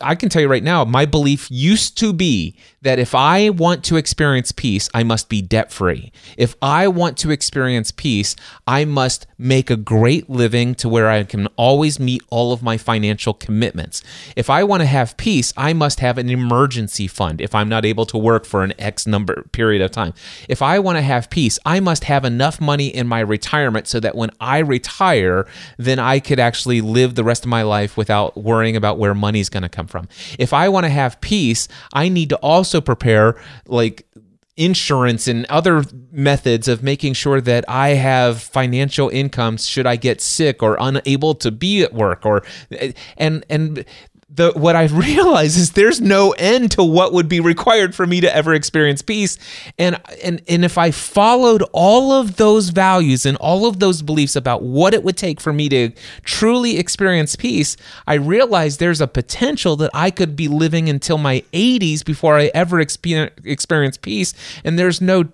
I can tell you right now, my belief used to be that if I want to experience peace, I must be debt free. If I want to experience peace, I must make a great living to where I can always meet all of my financial commitments. If I want to have peace, I must have an emergency fund if I'm not able to work for an X number period of time. If I want to have peace, I must have enough money in my retirement so that when I retire, then I could actually live the rest of my life without worrying about where money's going to come from. If I want to have peace, I need to also prepare like insurance and other methods of making sure that I have financial income should I get sick or unable to be at work or and and the what I realize is there's no end to what would be required for me to ever experience peace. And and and if I followed all of those values and all of those beliefs about what it would take for me to truly experience peace, I realize there's a potential that I could be living until my 80s before I ever experience peace. And there's no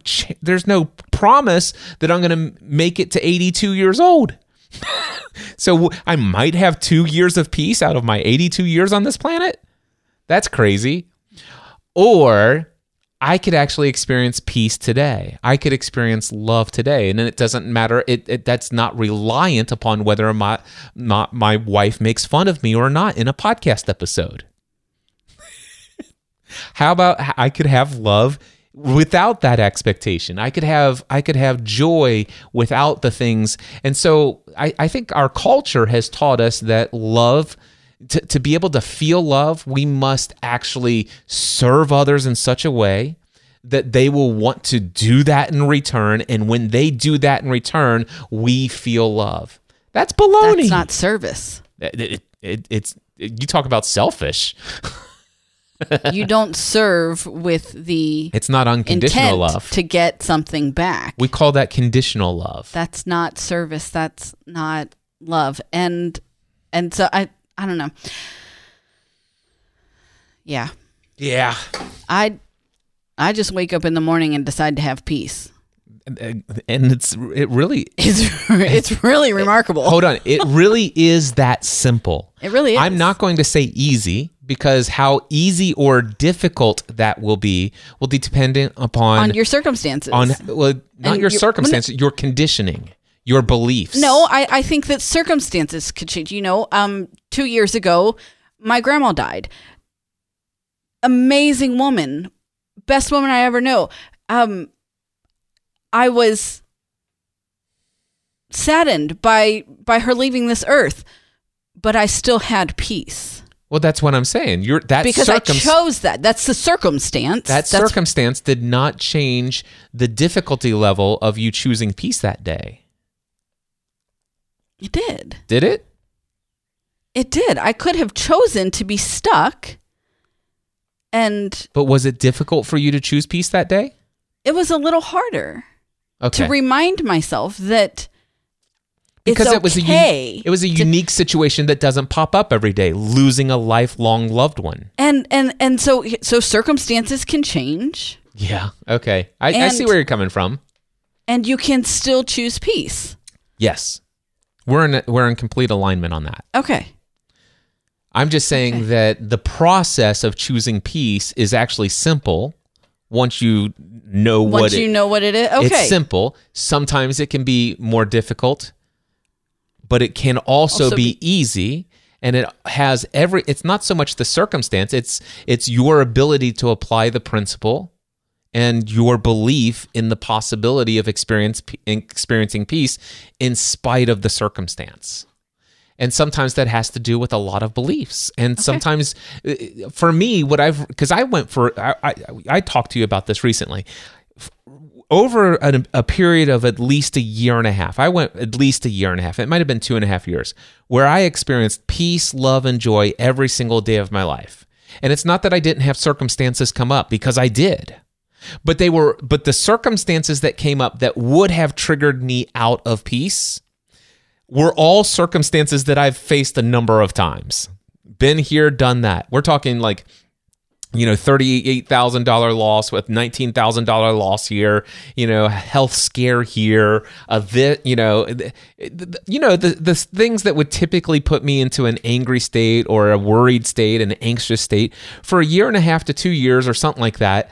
there's no promise that I'm going to make it to 82 years old. So I might have two years of peace out of my 82 years on this planet. That's crazy. Or I could actually experience peace today. I could experience love today, and it doesn't matter. It, it that's not reliant upon whether my not my wife makes fun of me or not in a podcast episode. How about I could have love without that expectation. I could have i could have joy without the things. And so i, I think our culture has taught us that love to, to be able to feel love we must actually serve others in such a way that they will want to do that in return. And when they do that in return we feel love. That's baloney. That's not service. It, it, it, it's you talk about selfish you don't serve with the it's not unconditional love to get something back. We call that conditional love. That's not service. That's not love. And and so I I don't know. Yeah. Yeah. I I just wake up in the morning and decide to have peace. And it's it really it's it's really remarkable. Hold on, it really is that simple. It really is. I'm not going to say easy because how easy or difficult that will be will be dependent upon on your circumstances. On well, not and your circumstances, your conditioning, your beliefs. No, I, I think that circumstances could change. You know, um, two years ago, my grandma died. Amazing woman, best woman I ever know. Um, I was saddened by by her leaving this earth, but I still had peace. Well, that's what I'm saying. You're that because circum- I chose that. That's the circumstance. That that's circumstance did not change the difficulty level of you choosing peace that day. It did. Did it? It did. I could have chosen to be stuck. And But was it difficult for you to choose peace that day? It was a little harder. Okay. To remind myself that because it's it was okay a it was a to, unique situation that doesn't pop up every day losing a lifelong loved one. And and and so so circumstances can change. Yeah okay. I, and, I see where you're coming from. And you can still choose peace. Yes. We're in we're in complete alignment on that. Okay. I'm just saying okay. that the process of choosing peace is actually simple once you know once what once you it, know what it is. Okay. it's simple. Sometimes it can be more difficult but it can also, also be, be easy and it has every it's not so much the circumstance it's it's your ability to apply the principle and your belief in the possibility of experience experiencing peace in spite of the circumstance. And sometimes that has to do with a lot of beliefs. And okay. sometimes uh, for me what i've because i went for I, I, I talked to you about this recently over a, a, period of at least a year and a half, I went at least a year and a half, it might have been two and a half years, where I experienced peace, love, and joy every single day of my life. And it's not that I didn't have circumstances come up because I did. But they were but the circumstances that came up that would have triggered me out of peace were all circumstances that I've faced a number of times. Been here, done that. We're talking like you know, $38,000 loss with $19,000 loss here, you know, health scare here, a this, you know, th- th- you know, the, the things that would typically put me into an angry state or a worried state, an anxious state for a year and a half to two years or something like that.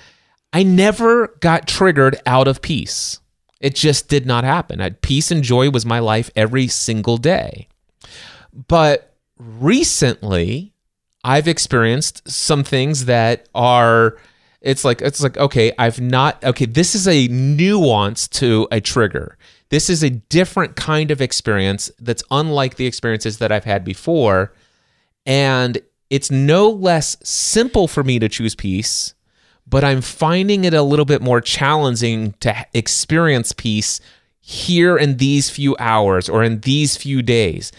I never got triggered out of peace. It just did not happen. I, peace and joy was my life every single day. But recently, I've experienced some things that are it's like it's like okay, I've not okay, this is a nuance to a trigger. This is a different kind of experience that's unlike the experiences that I've had before and it's no less simple for me to choose peace, but I'm finding it a little bit more challenging to experience peace here in these few hours or in these few days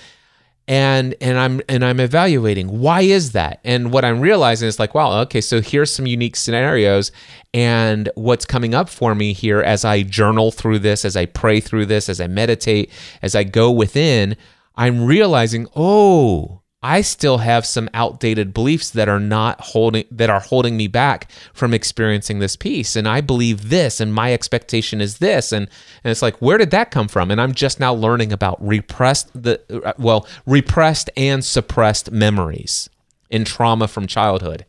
and and I'm and I'm evaluating. Why is that? And what I'm realizing is like wow okay so here's some unique scenarios and what's coming up for me here as I journal through this as I pray through this as I meditate as I go within I'm realizing oh I still have some outdated beliefs that are not holding that are holding me back from experiencing this peace. And I believe this and my expectation is this. And and it's like where did that come from? And I'm just now learning about repressed the uh, well repressed and suppressed memories in trauma from childhood.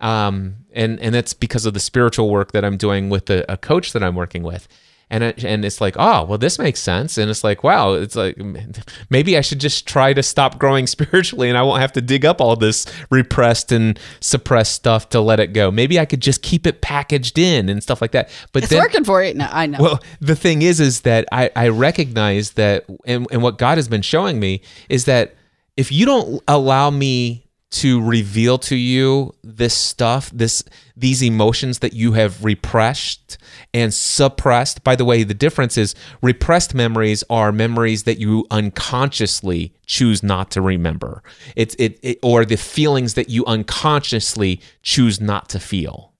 Um, and and that's because of the spiritual work that I'm doing with the, a coach that I'm working with and it, and it's like oh well this makes sense and it's like wow it's like maybe I should just try to stop growing spiritually and I won't have to dig up all this repressed and suppressed stuff to let it go maybe I could just keep it packaged in and stuff like that but It's then, working for you. No, I know. well, the thing is, is that I, I recognize that, and, and what God has been showing me is that if you don't allow me to reveal to you this stuff, this these emotions that you have repressed and suppressed. By the way, the difference is repressed memories are memories that you unconsciously choose not to remember. It's it, it or the feelings that you unconsciously choose not to feel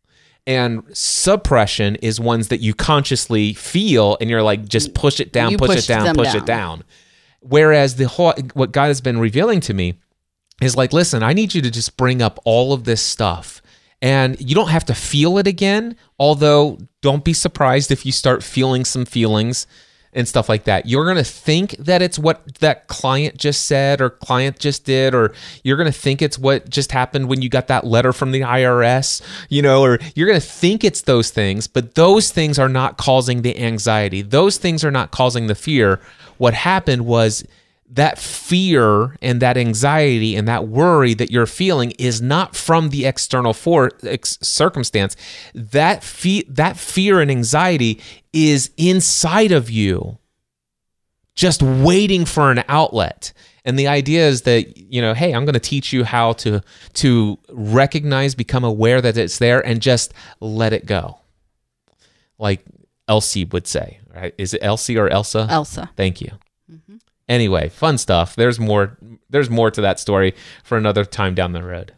and suppression is ones that you consciously feel and you're like just push it down You push it down push down. it down whereas the whole what god has been revealing to me is like listen i need you to just bring up all of this stuff and you don't have to feel it again although don't be surprised if you start feeling some feelings and stuff like that. You're going to think that it's what that client just said or client just did, or you're going to think it's what just happened when you got that letter from the IRS, you know, or you're going to think it's those things, but those things are not causing the anxiety. Those things are not causing the fear. What happened was that fear and that anxiety and that worry that you're feeling is not from the external for ex- circumstance. That fe- that fear and anxiety is inside of you just waiting for an outlet. And the idea is that you know hey i'm going to teach you how to to recognize become aware that it's there and just let it go. Like elsie would say right? Is it elsie or elsa? Elsa. Thank you. Mm-hmm. Anyway, fun stuff. There's more. There's more to that story for another time down the road.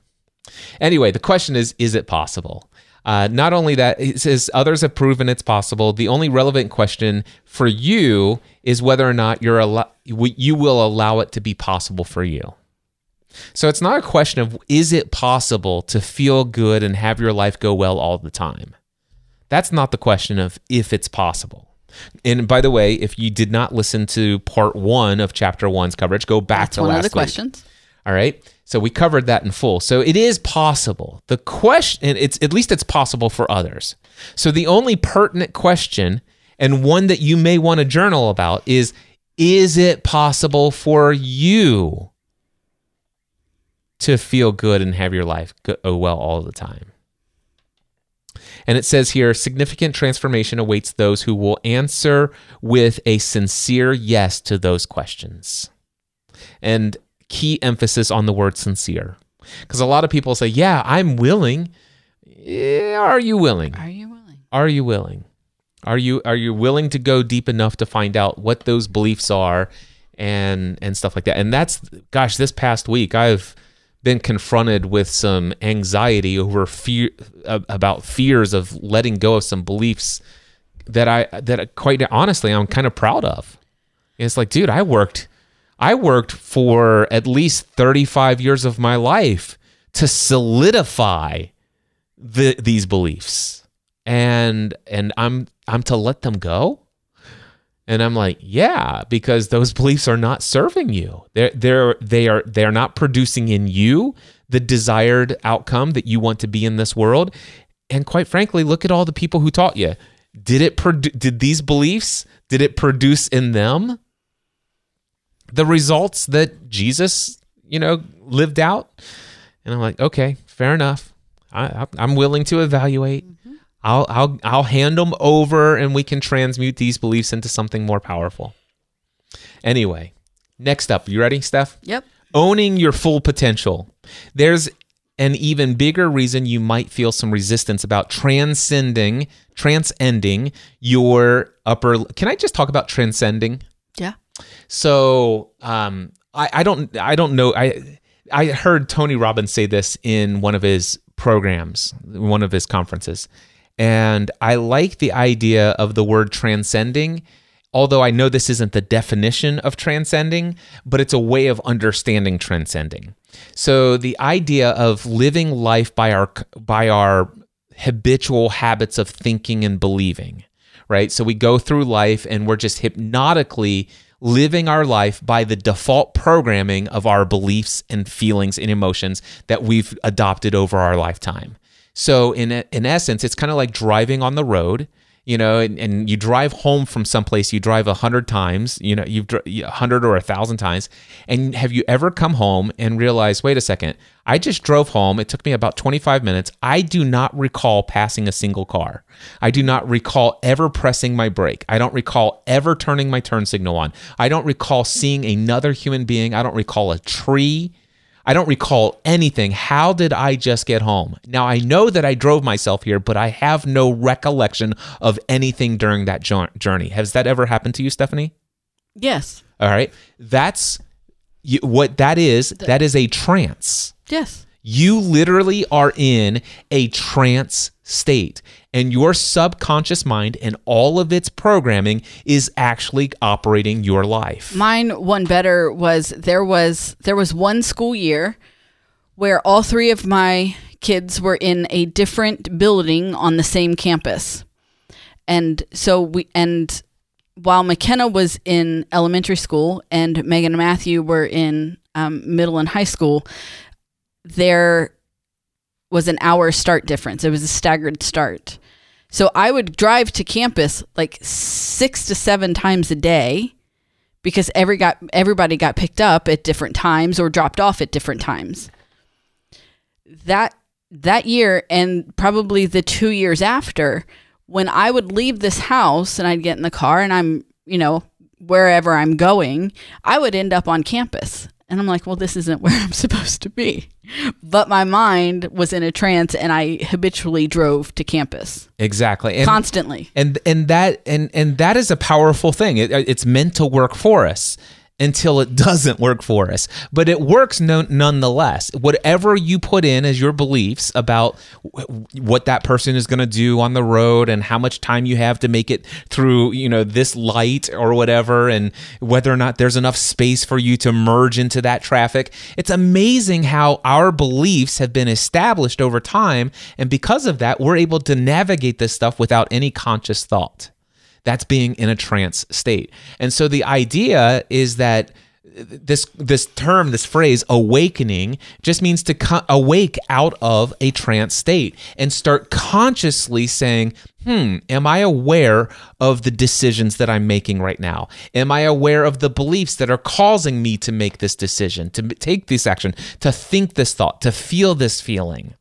Anyway, the question is: Is it possible? Uh, not only that, it says others have proven it's possible. The only relevant question for you is whether or not you're allo- you will allow it to be possible for you. So it's not a question of is it possible to feel good and have your life go well all the time. That's not the question of if it's possible. And by the way, if you did not listen to part one of chapter one's coverage, go back That's to one last of the week. questions. All right. So we covered that in full. So it is possible. The question, and it's at least it's possible for others. So the only pertinent question, and one that you may want to journal about, is: Is it possible for you to feel good and have your life go oh, well all the time? And it says here significant transformation awaits those who will answer with a sincere yes to those questions. And key emphasis on the word sincere. Because a lot of people say, Yeah, I'm willing. Are you willing? Are you willing? Are you willing? Are you are you willing to go deep enough to find out what those beliefs are and and stuff like that? And that's gosh, this past week I've been confronted with some anxiety over fear uh, about fears of letting go of some beliefs that I that quite honestly I'm kind of proud of. And It's like, dude, I worked I worked for at least 35 years of my life to solidify the, these beliefs and and I'm I'm to let them go? And I'm like, yeah, because those beliefs are not serving you. They're they're they are they are not producing in you the desired outcome that you want to be in this world. And quite frankly, look at all the people who taught you. Did it produ- did these beliefs did it produce in them the results that Jesus, you know, lived out? And I'm like, okay, fair enough. I, I'm willing to evaluate. I'll I'll I'll hand them over and we can transmute these beliefs into something more powerful. Anyway, next up, you ready, Steph? Yep. Owning your full potential. There's an even bigger reason you might feel some resistance about transcending, transcending your upper. Can I just talk about transcending? Yeah. So um, I, I don't I don't know I I heard Tony Robbins say this in one of his programs, one of his conferences, and I like the idea of the word transcending. Although I know this isn't the definition of transcending, but it's a way of understanding transcending. So the idea of living life by our by our habitual habits of thinking and believing, right? So we go through life and we're just hypnotically living our life by the default programming of our beliefs and feelings and emotions that we've adopted over our lifetime. So in in essence, it's kind of like driving on the road, you know, and, and you drive home from someplace you drive a hundred times, you know, you've a hundred or a thousand times, and have you ever come home and realized, wait a second, I just drove home. It took me about 25 minutes. I do not recall passing a single car. I do not recall ever pressing my brake. I don't recall ever turning my turn signal on. I don't recall seeing another human being. I don't recall a tree. I don't recall anything. How did I just get home? Now, I know that I drove myself here, but I have no recollection of anything during that journey. Has that ever happened to you, Stephanie? Yes. All right. That's what that is. That is a trance. Yes. You literally are in a trance state, and your subconscious mind and all of its programming is actually operating your life. Mine one better was there was there was one school year where all three of my kids were in a different building on the same campus. And so we and while McKenna was in elementary school and Megan and Matthew were in um, middle and high school, there was an hour start difference. It was a staggered start. So I would drive to campus like six to seven times a day because every got everybody got picked up at different times or dropped off at different times. That that year and probably the 2 years after when I would leave this house and I'd get in the car and I'm, you know, wherever I'm going, I would end up on campus. And I'm like, well, this isn't where I'm supposed to be. But my mind was in a trance and I habitually drove to campus Exactly. And, constantly. and and that and and that is a powerful thing. It, it's meant to work for us until it doesn't work for us, but it works no, nonetheless. Whatever you put in as your beliefs about w- what that person is going to do on the road and how much time you have to make it through, you know, this light or whatever, and whether or not there's enough space for you to merge into that traffic. It's amazing how our beliefs have been established over time, and because of that, we're able to navigate this stuff without any conscious thought. That's being in a trance state. And so the idea is that this this term this phrase awakening just means to co- awake out of a trance state and start consciously saying hmm am i aware of the decisions that i'm making right now am i aware of the beliefs that are causing me to make this decision to take this action to think this thought to feel this feeling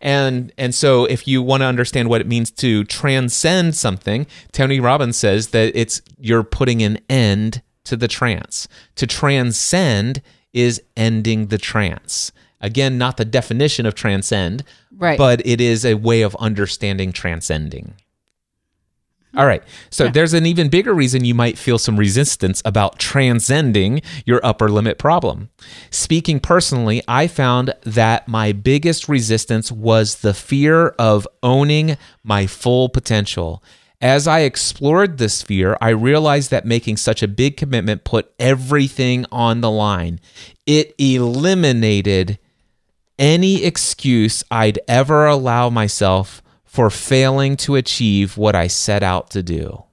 and and so if you want to understand what it means to transcend something, Tony Robbins says that it's you're putting an end to the trance. To transcend is ending the trance. Again, not the definition of transcend, Right. but it is a way of understanding transcending. All right. So there's an even bigger reason you might feel some resistance about transcending your upper limit problem. Speaking personally, I found that my biggest resistance was the fear of owning my full potential. As I explored this fear, I realized that making such a big commitment put everything on the line. It eliminated any excuse I'd ever allow myself for failing to achieve what I set out to do.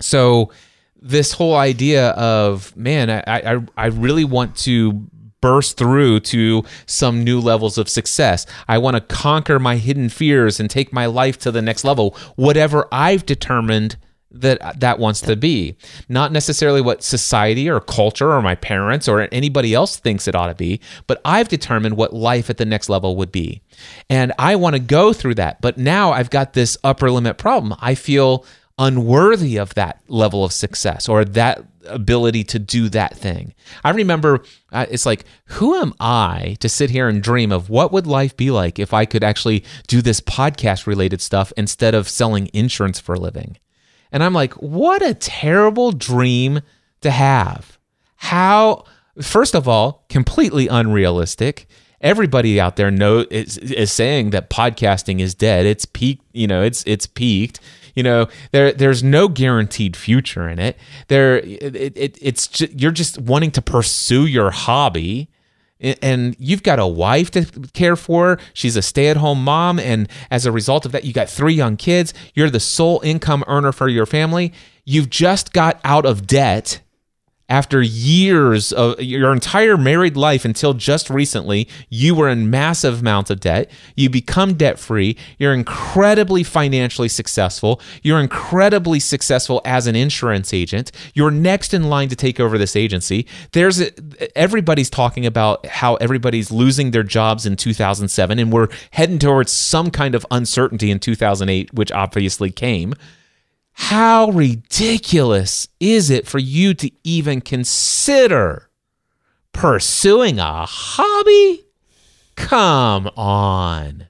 So, this whole idea of man, I, I, I really want to burst through to some new levels of success. I want to conquer my hidden fears and take my life to the next level, whatever I've determined that that wants to be not necessarily what society or culture or my parents or anybody else thinks it ought to be but i've determined what life at the next level would be and i want to go through that but now i've got this upper limit problem i feel unworthy of that level of success or that ability to do that thing. I remember uh, it's like, who am I to sit here and dream of what would life be like if I could actually do this podcast related stuff instead of selling insurance for a living? And I'm like, what a terrible dream to have. How, first of all, completely unrealistic. Everybody out there know is, is saying that podcasting is dead. It's peaked, you know, it's it's peaked. You know, there there's no guaranteed future in it. There, it, it it's just, you're just wanting to pursue your hobby and you've got a wife to care for. She's a stay at home mom. And as a result of that, you got three young kids. You're the sole income earner for your family. You've just got out of debt after years of your entire married life until just recently, you were in massive amounts of debt. You become debt free. You're incredibly financially successful. You're incredibly successful as an insurance agent. You're next in line to take over this agency. There's a, everybody's talking about how everybody's losing their jobs in 2007, and we're heading towards some kind of uncertainty in 2008, which obviously came. How ridiculous is it for you to even consider pursuing a hobby? Come on.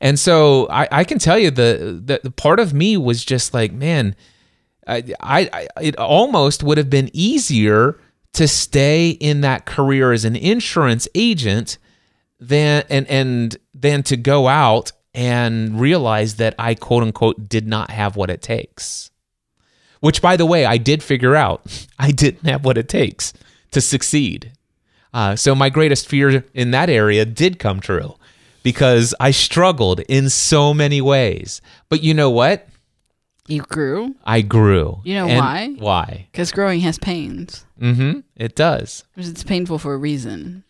And so I, I can tell you the, the, the part of me was just like, man, I, I, it almost would have been easier to stay in that career as an insurance agent than and and than to go out and realized that I quote unquote did not have what it takes. Which, by the way, I did figure out I didn't have what it takes to succeed. Uh, so my greatest fear in that area did come true because I struggled in so many ways. But you know what? You grew? I grew. You know And why? Why? Because growing has pains. Mm-hmm. It does. Because It's painful for a reason.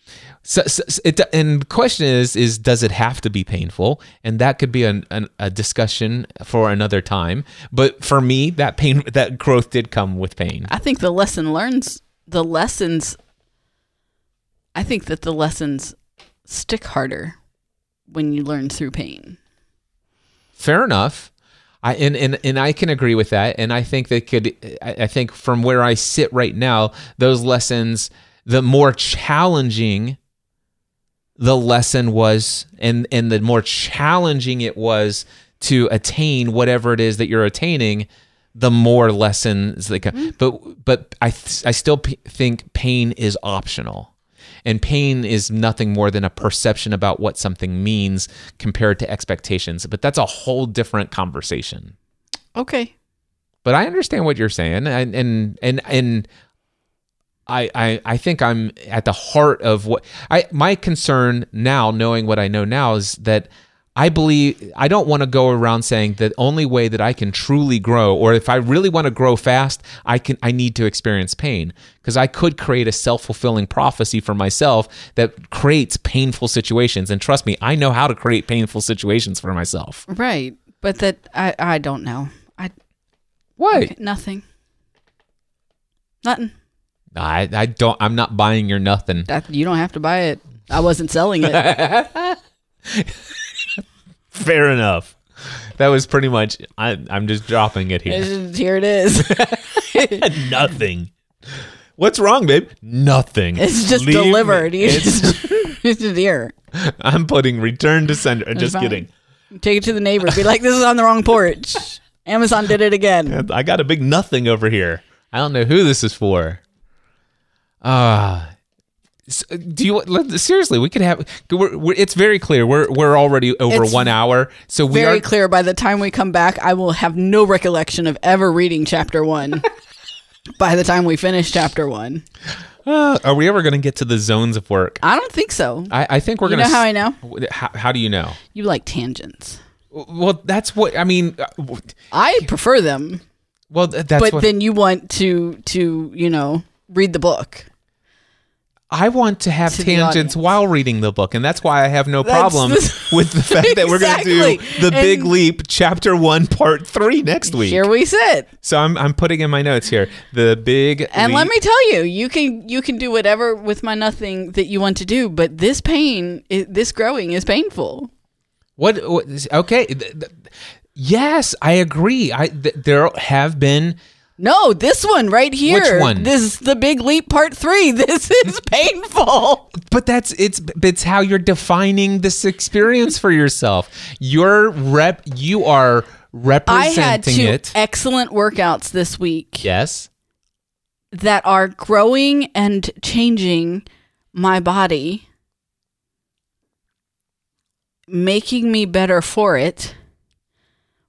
So, so so it, and the question is, is does it have to be painful? And that could be an, an, a discussion for another time. But for me, that pain, that growth did come with pain. I think the lesson learns, the lessons, I think that the lessons stick harder when you learn through pain. Fair enough. I and, and and I can agree with that. And I think that could. I I think from where I sit right now, those lessons, the more challenging the lesson was, and and the more challenging it was to attain whatever it is that you're attaining, the more lessons that come. Mm-hmm. But but I th- I still p- think pain is optional. And pain is nothing more than a perception about what something means compared to expectations. But that's a whole different conversation. Okay. But I understand what you're saying, and and and and I I I think I'm at the heart of what I my concern now, knowing what I know now, is that. I believe I don't want to go around saying the only way that I can truly grow or if I really want to grow fast, I can I need to experience pain because I could create a self-fulfilling prophecy for myself that creates painful situations and trust me, I know how to create painful situations for myself. Right. But that, I, I don't know. I, What? nothing. Nothing. I I don't I'm not buying your nothing. That, you don't have to buy it. I wasn't selling it. Fair enough. That was pretty much I I'm just dropping it here. here it is. Nothing. What's wrong, babe? Nothing. It's just Leave delivered. It's- just, it's just here. I'm putting return to sender. Just fine. kidding. Take it to the neighbor. Be like, this is on the wrong porch. Amazon did it again. I got a big nothing over here. I don't know who this is for. S- do you let- seriously? We could have. We're, we're, it's very clear. We're we're already over It's one hour, so we Very are clear. By the time we come back, I will have no recollection of ever reading chapter one. by the time we finish chapter one, Uh, are we ever going to get to the zones of work? I don't think so. I, I think we're going to. know how I know? How, how do you know? You like tangents. Well, that's what I mean. I prefer them, Well, that's but what then you want to to you know read the book. I want to have to tangents while reading the book, and that's why I have no That's problem the- with the fact that we're going to do the Big Leap, Chapter One, Part Three next week. Here we sit. so I'm I'm putting in my notes here the Big And let me tell you, you can you can do whatever with my nothing that you want to do, but this pain, this growing is painful. What? what okay. Yes, I agree. I th- there have been No, this one right here. Which one? This is the big leap part three. This is painful. but that's it's it's how you're defining this experience for yourself. You're rep you are representing I had two it. excellent workouts this week Yes. that are growing and changing my body, making me better for it.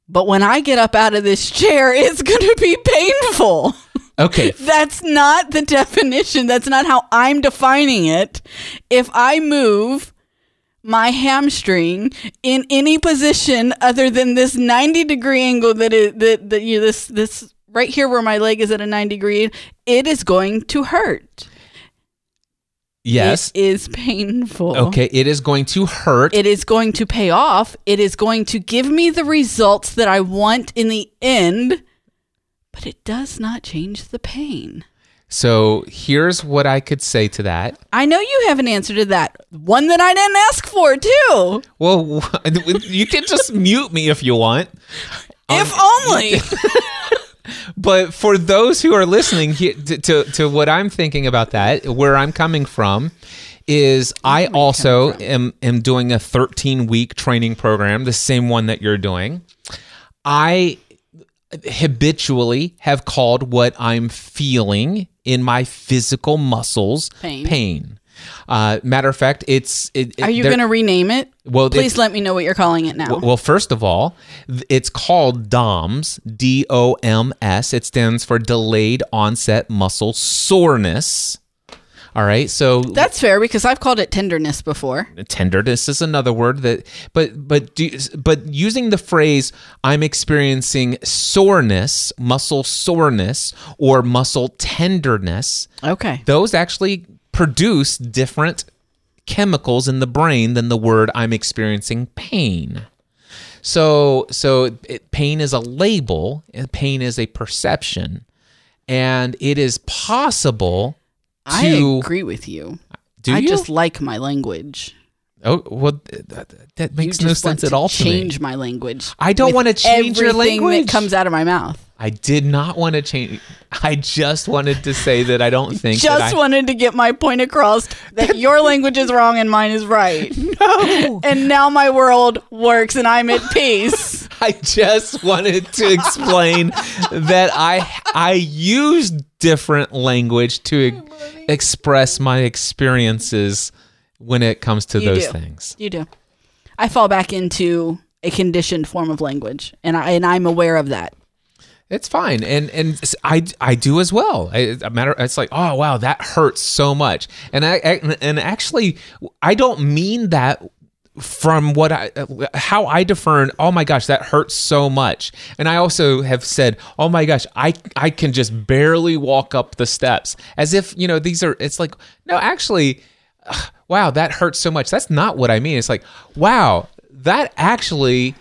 But when I get up out of this chair, it's going to be painful. Okay. That's not the definition. That's not how I'm defining it. If I move my hamstring in any position other than this 90 degree angle that is that, that you this this right here where my leg is at a 90 degree, it is going to hurt. Yes. It is painful. Okay, it is going to hurt. It is going to pay off. It is going to give me the results that I want in the end, but it does not change the pain. so here's what I could say to that. I know you have an answer to that. One that I didn't ask for, too. Well, you can just mute me if you want. if um, only. But for those who are listening he- to, to, to what I'm thinking about that, where I'm coming from, is I also am, am doing a 13 week training program, the same one that you're doing. I habitually have called what I'm feeling in my physical muscles Pain. pain. Uh, matter of fact, it's. It, it- Are you going to rename it? Well, please let me know what you're calling it now. well, first of all, it's called DOMS, D O M S. It stands for delayed onset muscle soreness. All right. So That's fair because I've called it tenderness before. tenderness is another word that but but do, but using the phrase I'm experiencing soreness, muscle soreness or muscle tenderness, Okay. those actually produce different chemicals in the brain than the word I'm experiencing pain. So so it, pain is a label, and pain is a perception, and it is possible I to agree with you. do I you? just like my language. Oh well that, that makes no want sense at to all to me. change my language. I don't wanna change your everything language. that comes out of my mouth. I did not want to change. I just wanted to say that I don't think that Just I, wanted to get my point across that your language is wrong and mine is right. No. And now my world works and I'm at peace. I just wanted to explain that I I use different language to e- express my experiences when it comes to You those do. things. You do. I fall back into a conditioned form of language, and I and I'm aware of that. It's fine, and and I I do as well. I, a matter, it's like oh wow that hurts so much, and I I- and actually I don't mean that from what I how I define. Oh my gosh, that hurts so much, and I also have said oh my gosh I I can just barely walk up the steps as if you know these are. It's like no actually. Wow, that hurts so much. That's not what I mean. It's like, wow, that actually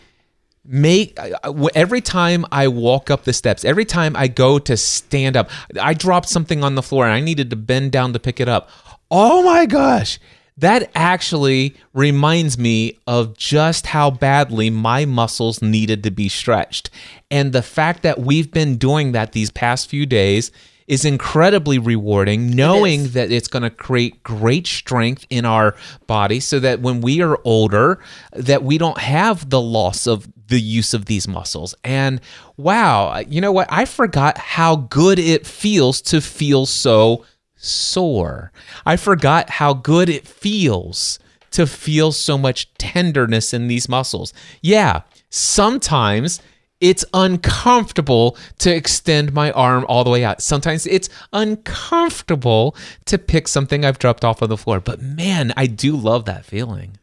make uh, uh, I- I- every time I walk up the steps, every time I go to stand up, I dropped something on the floor and I needed to bend down to pick it up. Oh my gosh. That actually reminds me of just how badly my muscles needed to be stretched. And the fact that we've been doing that these past few days is incredibly rewarding, knowing that it's going to create great strength in our body so that when we are older that we don't have the loss of the use of these muscles. And wow you know what? I forgot how good it feels to feel so sore. I forgot how good it feels to feel so much tenderness in these muscles. Yeah sometimes it's uncomfortable to extend my arm all the way out. Sometimes it's uncomfortable to pick something I've dropped off on the floor. But man, I do love that feeling.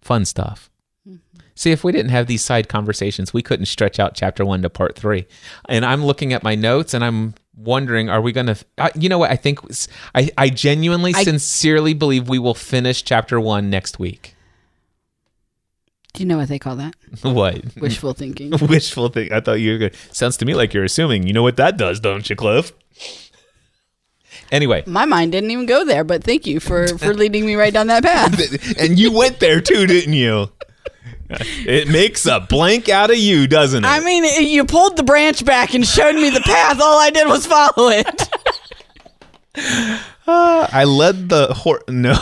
Fun stuff. Mm-hmm. See, if we didn't have these side conversations, we couldn't stretch out chapter one to part three. And I'm looking at my notes and I'm wondering, are we going to, you know what? I think, I, I genuinely, I- sincerely believe we will finish chapter one next week. Do you know what they call that? what? Wishful thinking. Wishful thing. I thought you were going sounds to me like you're assuming. You know what that does, don't you, Cliff? Anyway, My mind didn't even go there, but thank you for for leading me right down that path. and you went there too, didn't you? It makes a blank out of you, doesn't it? I mean, you pulled the branch back and showed me the path. All I did was follow it. I led the horse. No.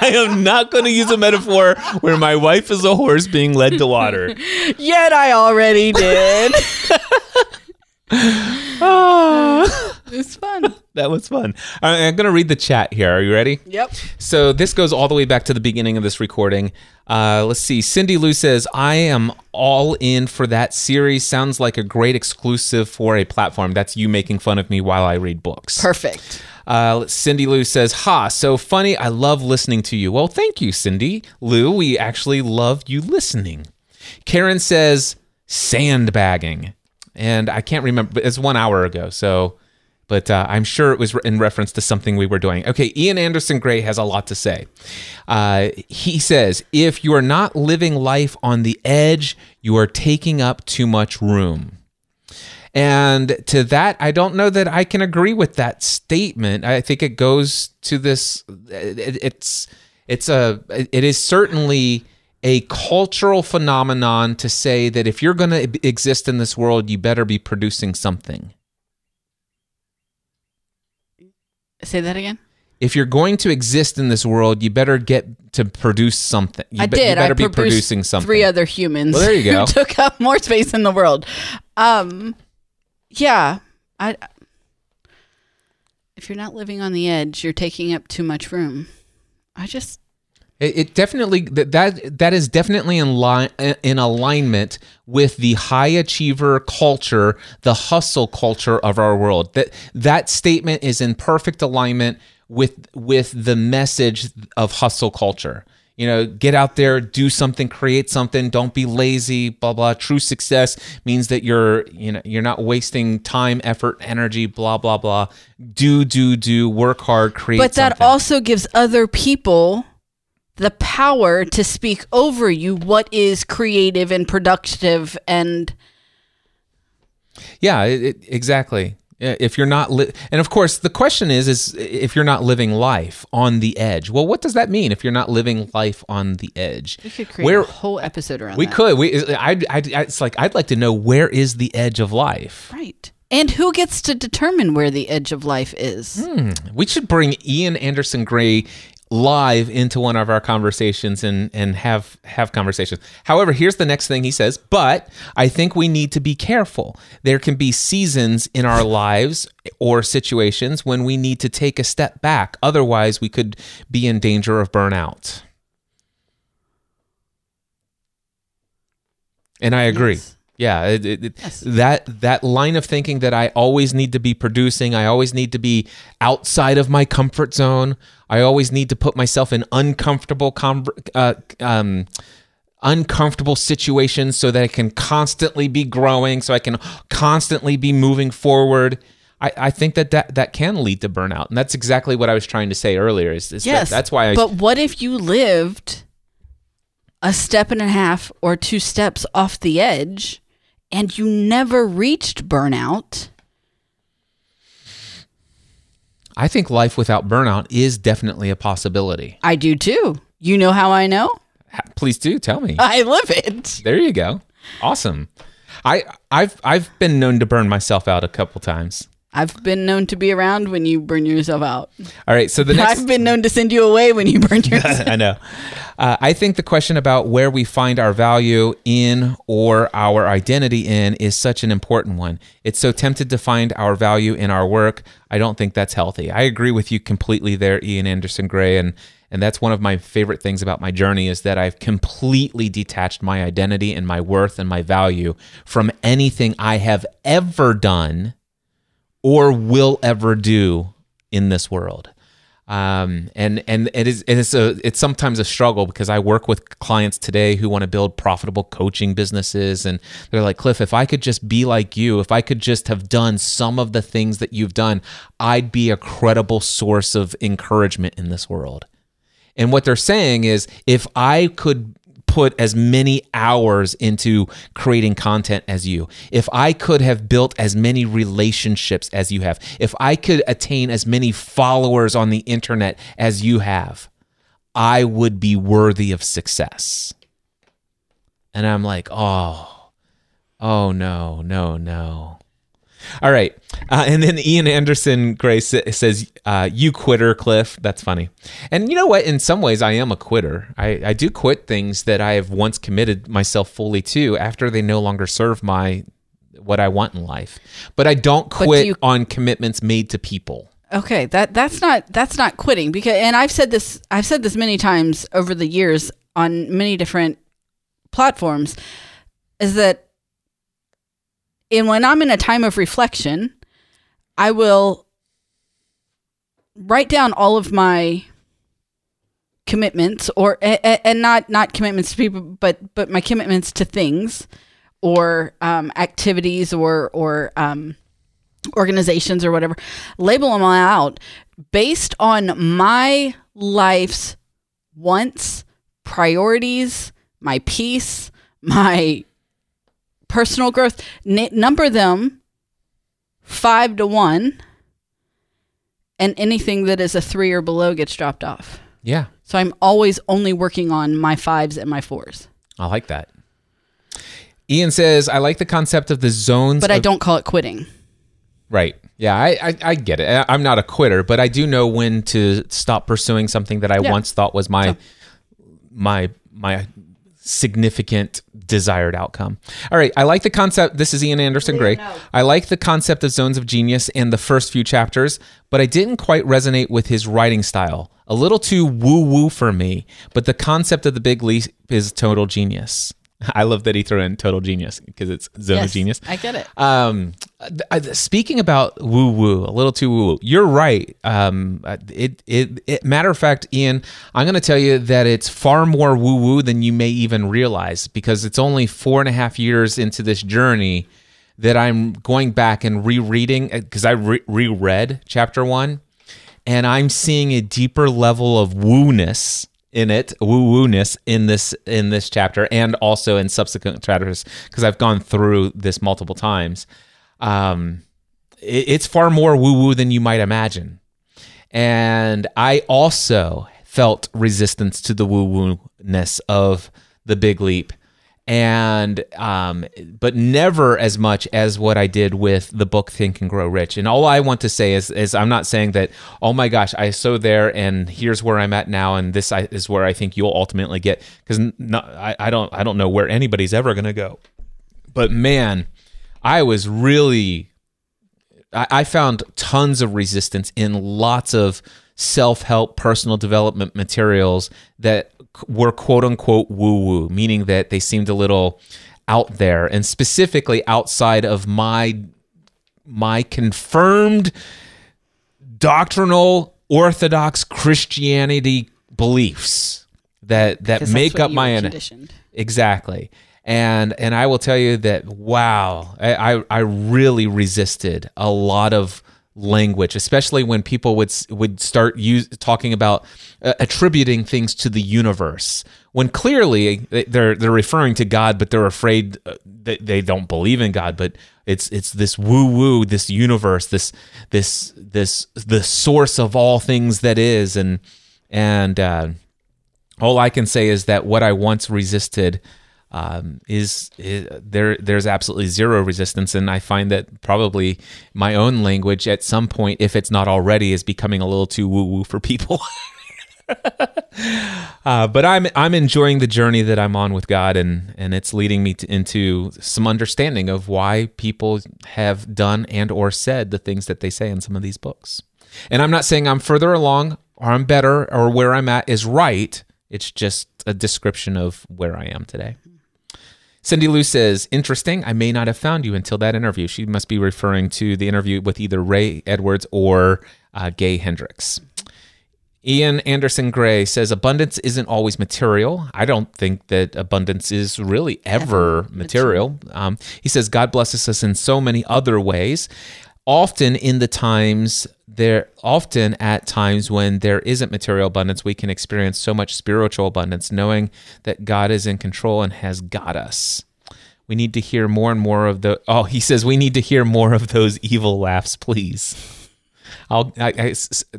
I am not going to use a metaphor where my wife is a horse being led to water. Yet I already did. it's fun. That was fun. All right, I'm going to read the chat here. Are you ready? Yep. So this goes all the way back to the beginning of this recording. Uh, let's see. Cindy Lou says, I am all in for that series. Sounds like a great exclusive for a platform. That's you making fun of me while I read books. Perfect. Uh, Cindy Lou says, Ha, so funny. I love listening to you. Well, thank you, Cindy Lou. We actually love you listening. Karen says, sandbagging. And I can't remember, it's one hour ago. So, but uh, I'm sure it was in reference to something we were doing. Okay, Ian Anderson Gray has a lot to say. Uh, he says, if you are not living life on the edge, you are taking up too much room. And to that, I don't know that I can agree with that statement. I think it goes to this. it- It's it's a it is certainly a cultural phenomenon to say that if you're going to exist in this world, you better be producing something. Say that again. If you're going to exist in this world, you better get to produce something. You I be- you better I be producing something. Three other humans. Well, there you go. Who took up more space in the world. Um, yeah. I. If you're not living on the edge, you're taking up too much room. I just It, it definitely that that that is definitely in line in alignment with the high achiever culture, the hustle culture of our world. That that statement is in perfect alignment with with the message of hustle culture. You know, get out there, do something, create something. Don't be lazy. Blah blah. True success means that you're you know you're not wasting time, effort, energy. Blah blah blah. Do do do. Work hard. Create. but that something. also gives other people the power to speak over you what is creative and productive and Yeah, it, it, exactly. If you're not, li- and of course, the question is, is if you're not living life on the edge. Well, what does that mean? If you're not living life on the edge, we could create where a whole episode around we that. could, we, I, I, I, it's like I'd like to know where is the edge of life. right and who gets to determine where the edge of life is hmm, We should bring Ian Anderson Gray live into one of our conversations and and have have conversations. However, here's the next thing he says, but I think we need to be careful. There can be seasons in our lives or situations when we need to take a step back. Otherwise, we could be in danger of burnout. And I agree. Yes. Yeah, it, it, Yes. that that line of thinking that I always need to be producing, I always need to be outside of my comfort zone. I always need to put myself in uncomfortable com- uh, um, uncomfortable situations so that I can constantly be growing, so I can constantly be moving forward. I, I think that, that that can lead to burnout, and that's exactly what I was trying to say earlier. Is, is that- yes that's why I but what if you lived a step and a half or two steps off the edge and you never reached burnout I think life without burnout is definitely a possibility. i do too you know how i know Please do tell me. i love it There you go. Awesome. I I've I've been known to burn myself out a couple times. I've been known to be around when you burn yourself out. All right. So the next I've been known to send you away when you burn yourself. Out. I know. Uh, I think the question about where we find our value in or our identity in is such an important one. It's so tempted to find our value in our work. I don't think that's healthy. I agree with you completely there, Ian Anderson Gray, and and that's one of my favorite things about my journey is that I've completely detached my identity and my worth and my value from anything I have ever done or will ever do in this world. Um, and and it is it is a it's sometimes a struggle because I work with clients today who want to build profitable coaching businesses and they're like Cliff if I could just be like you if I could just have done some of the things that you've done I'd be a credible source of encouragement in this world. And what they're saying is if I could put as many hours into creating content as you, if I could have built as many relationships as you have, if I could attain as many followers on the internet as you have, I would be worthy of success. And I'm like, oh, oh no, no, no. All right. Uh, and then Ian Anderson Gray sa- says, uh, You quitter, Cliff. That's funny. And you know what? In some ways, I am a quitter. I, I do quit things that I have once committed myself fully to after they no longer serve my what I want in life. But I don't do quit you- on commitments made to people. Okay, that that's not that's not quitting because and I've said this I've said this many times over the years on many different platforms is that and when I'm in a time of reflection, I will write down all of my commitments or and not not commitments to people but but my commitments to things or um, activities or or um, organizations or whatever, label them all out based on my life's wants, priorities, my peace, my personal growth. N- number them five to one, and anything that is a three or below gets dropped off. Yeah, So I'm always only working on my fives and my fours, I like that. Ian says, I like the concept of the zones. but I of- don't call it quitting. Right. Yeah, I, I, I get it. I- I'm not a quitter, but I do know when to stop pursuing something that I Yeah. once thought was my my my significant desired outcome. All right, I like the concept. This is Ian Anderson Gray. I like the concept of zones of genius in the first few chapters, but I didn't quite resonate with his writing style. A little too woo woo for me, but the concept of the big leap is total genius. I love that he threw in total genius because it's zone of genius. I get it. Um, speaking about woo woo, a little too woo woo. You're right. Um, uh, it, it it matter of fact, Ian, I'm going to tell you that it's far more woo woo than you may even realize because it's only four and a half years into this journey that I'm going back and rereading because I re- reread chapter one, and I'm seeing a deeper level of woo-ness in it, woo woo-ness in this in this chapter, and also in subsequent chapters because I've gone through this multiple times. Um, it- it's far more woo-woo than you might imagine, and I also felt resistance to the woo-woo-ness of the Big Leap and um, but never as much as what I did with the book Think and Grow Rich. And all I want to say is, is I'm not saying that oh my gosh I so there and here's where I'm at now and this is where I think you'll ultimately get because I, I don't I don't know where anybody's ever gonna go. But man, I was really I, I found tons of resistance in lots of self help, personal development materials that were quote unquote woo woo, meaning that they seemed a little out there and specifically outside of my my confirmed doctrinal orthodox Christianity beliefs that that 'Cause that's make up my conditioned. Exactly. And and I will tell you that wow, I I, really resisted a lot of language, especially when people would would start use, talking about uh, attributing things to the universe when clearly they- they're they're referring to God, but they're afraid uh, that they don't believe in God. But it's it's this woo woo, this universe, this this this the source of all things that is, and and uh, all I can say is that what I once resisted um, is, is there there's absolutely zero resistance and i find that probably my own language at some point if it's not already is becoming a little too woo woo for people uh, but I'm I'm enjoying the journey that I'm on with God, and and it's leading me to, into some understanding of why people have done and or said the things that they say in some of these books. And I'm not saying I'm further along or I'm better or where I'm at is right. It's just a description of where I am today. Cindy Lou says, interesting. I may not have found you until that interview. She must be referring to the interview with either Ray Edwards or uh, Gay Hendricks. Ian Anderson Gray says abundance isn't always material. I don't think that abundance is really ever material. Um, he says God blesses us in so many other ways. Often in the times there, often at times when there isn't material abundance, we can experience so much spiritual abundance, knowing that God is in control and has got us. We need to hear more and more of the. Oh, he says we need to hear more of those evil laughs, please. I'll. I, I-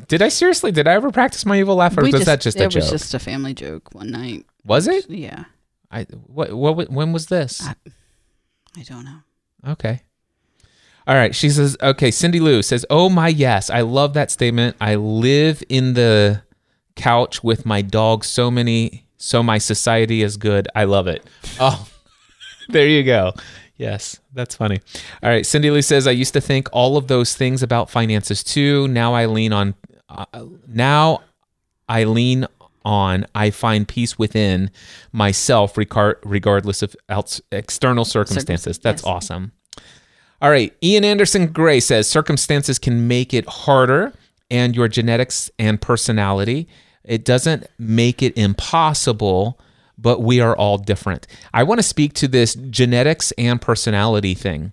did I seriously? Did I ever practice my evil laugh, or We was that just a joke it was just a family joke one night. was it? Yeah, I. What? What? When was this? I don't know. Okay. All right. She says, okay. Cindy Lou says, oh my yes, I love that statement. I live in the couch with my dog. So many. So my society is good. I love it. Oh, there you go. Yes, that's funny. All right. Cindy Lou says, I used to think all of those things about finances too. Now I lean on, uh, now I lean on, I find peace within myself, regard, regardless of outs, external circumstances. That's yes. awesome. All right. Ian Anderson Gray says circumstances can make it harder, and your genetics and personality. It doesn't make it impossible, but we are all different. I want to speak to this genetics and personality thing.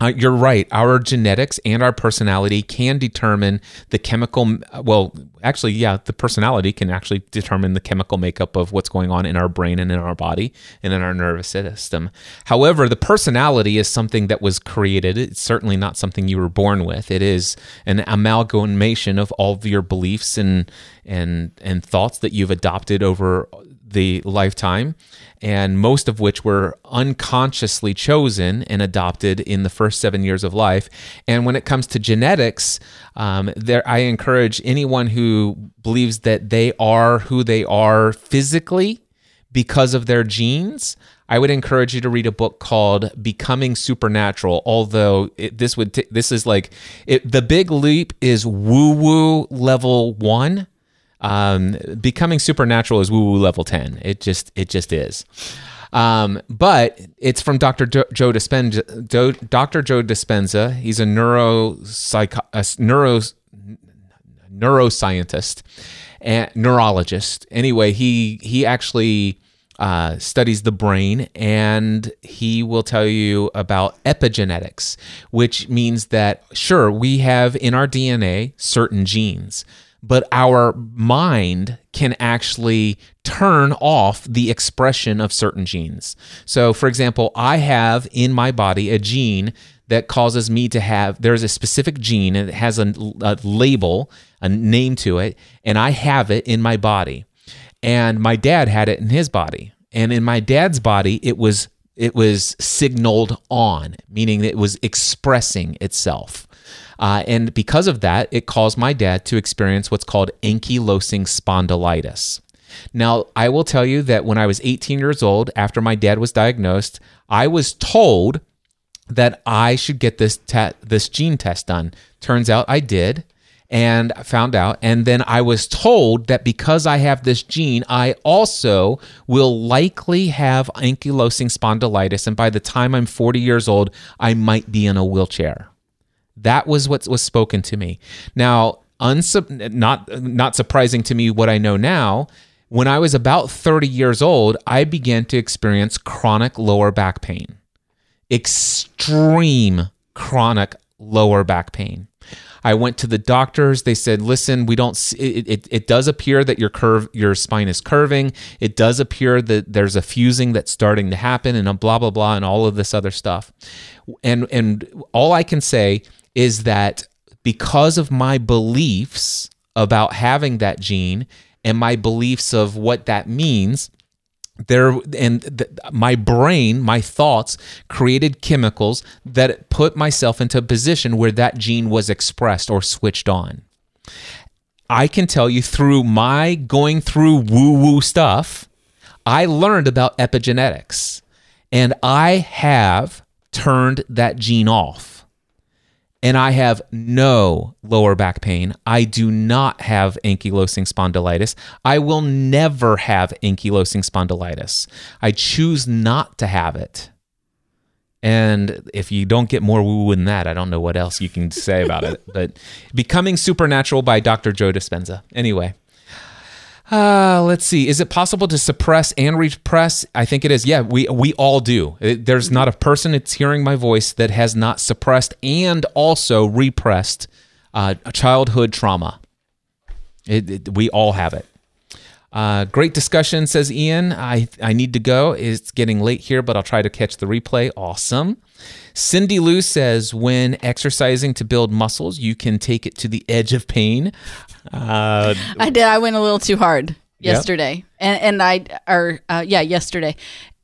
Uh, you're right. Our genetics and our personality can determine the chemical. Well, actually, yeah, the personality can actually determine the chemical makeup of what's going on in our brain and in our body and in our nervous system. However, the personality is something that was created. It's certainly not something you were born with. It is an amalgamation of all of your beliefs and and and thoughts that you've adopted over the lifetime, and most of which were unconsciously chosen and adopted in the first seven years of life. And when it comes to genetics, um, there I encourage anyone who believes that they are who they are physically because of their genes. I would encourage you to read a book called Becoming Supernatural. Although it, this would t- this is like it, the big leap is woo woo level one um, becoming supernatural is woo woo level 10 it just it just is. Um, but it's from dr jo- joe dispenza Do- dr joe dispenza. He's a neuropsych a neuro neuroscientist and neurologist. Anyway he he actually uh, studies the brain and he will tell you about epigenetics which means that sure we have in our dna certain genes but our mind can actually turn off the expression of certain genes. So, for example, I have in my body a gene that causes me to have, there's a specific gene and it has a, a label, a name to it, and I have it in my body. And my dad had it in his body. And in my dad's body, it was it was signaled on, meaning it was expressing itself. Uh, and because of that, it caused my dad to experience what's called ankylosing spondylitis. Now, I will tell you that when I was 18 years old, after my dad was diagnosed, I was told that I should get this te- this gene test done. Turns out I did and found out and then I was told that because I have this gene, I also will likely have ankylosing spondylitis and by the time I'm 40 years old, I might be in a wheelchair. That was what was spoken to me. Now, not not surprising to me what I know now. When I was about 30 years old, I began to experience chronic lower back pain. Extreme chronic lower back pain. I went to the doctors. They said, "Listen, we don't. See, it, it. It does appear that your curve, your spine is curving. It does appear that there's a fusing that's starting to happen, and blah blah blah, and all of this other stuff." And and all I can say is that because of my beliefs about having that gene and my beliefs of what that means, there and th- my brain my thoughts created chemicals that put myself into a position where that gene was expressed or switched on. I can tell you through my going through woo woo stuff i learned about epigenetics and i have turned that gene off and I have no lower back pain. I do not have ankylosing spondylitis. I will never have ankylosing spondylitis. I choose not to have it. And if you don't get more woo woo than that, I don't know what else you can say about it. But Becoming Supernatural by Dr. Joe Dispenza. Anyway. Uh, let's see. Is it possible to suppress and repress? I think it is. Yeah, we we all do. It- there's not a person that's hearing my voice that has not suppressed and also repressed uh, childhood trauma. It, it- we all have it. Uh, great discussion, says Ian. I I need to go. It's getting late here, but I'll try to catch the replay. Awesome. Cindy Lou says, when exercising to build muscles, you can take it to the edge of pain. Uh, I did. I went a little too hard Yep. yesterday, and and I or uh, yeah, yesterday,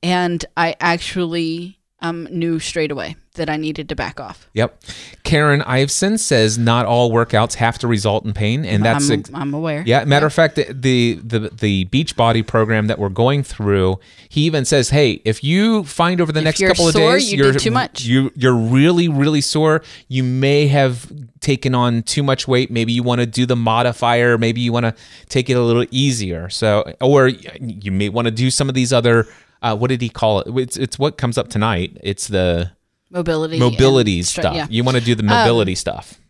and I actually um knew straight away that I needed to back off. Yep. Karen Iveson says not all workouts have to result in pain, and that's I'm, ex- I'm aware. yeah. Matter of fact, the the the Beachbody program that we're going through, he even says, hey, if you find over the If next couple of days you you're did too much. you you're really really sore, you may have taken on too much weight. Maybe you want to do the modifier. Maybe you want to take it a little easier. So, or you may want to do some of these other. Uh, what did he call it? It's it's what comes up tonight. It's the Mobility, mobility and stuff. yeah. Um, You want to do the mobility stuff.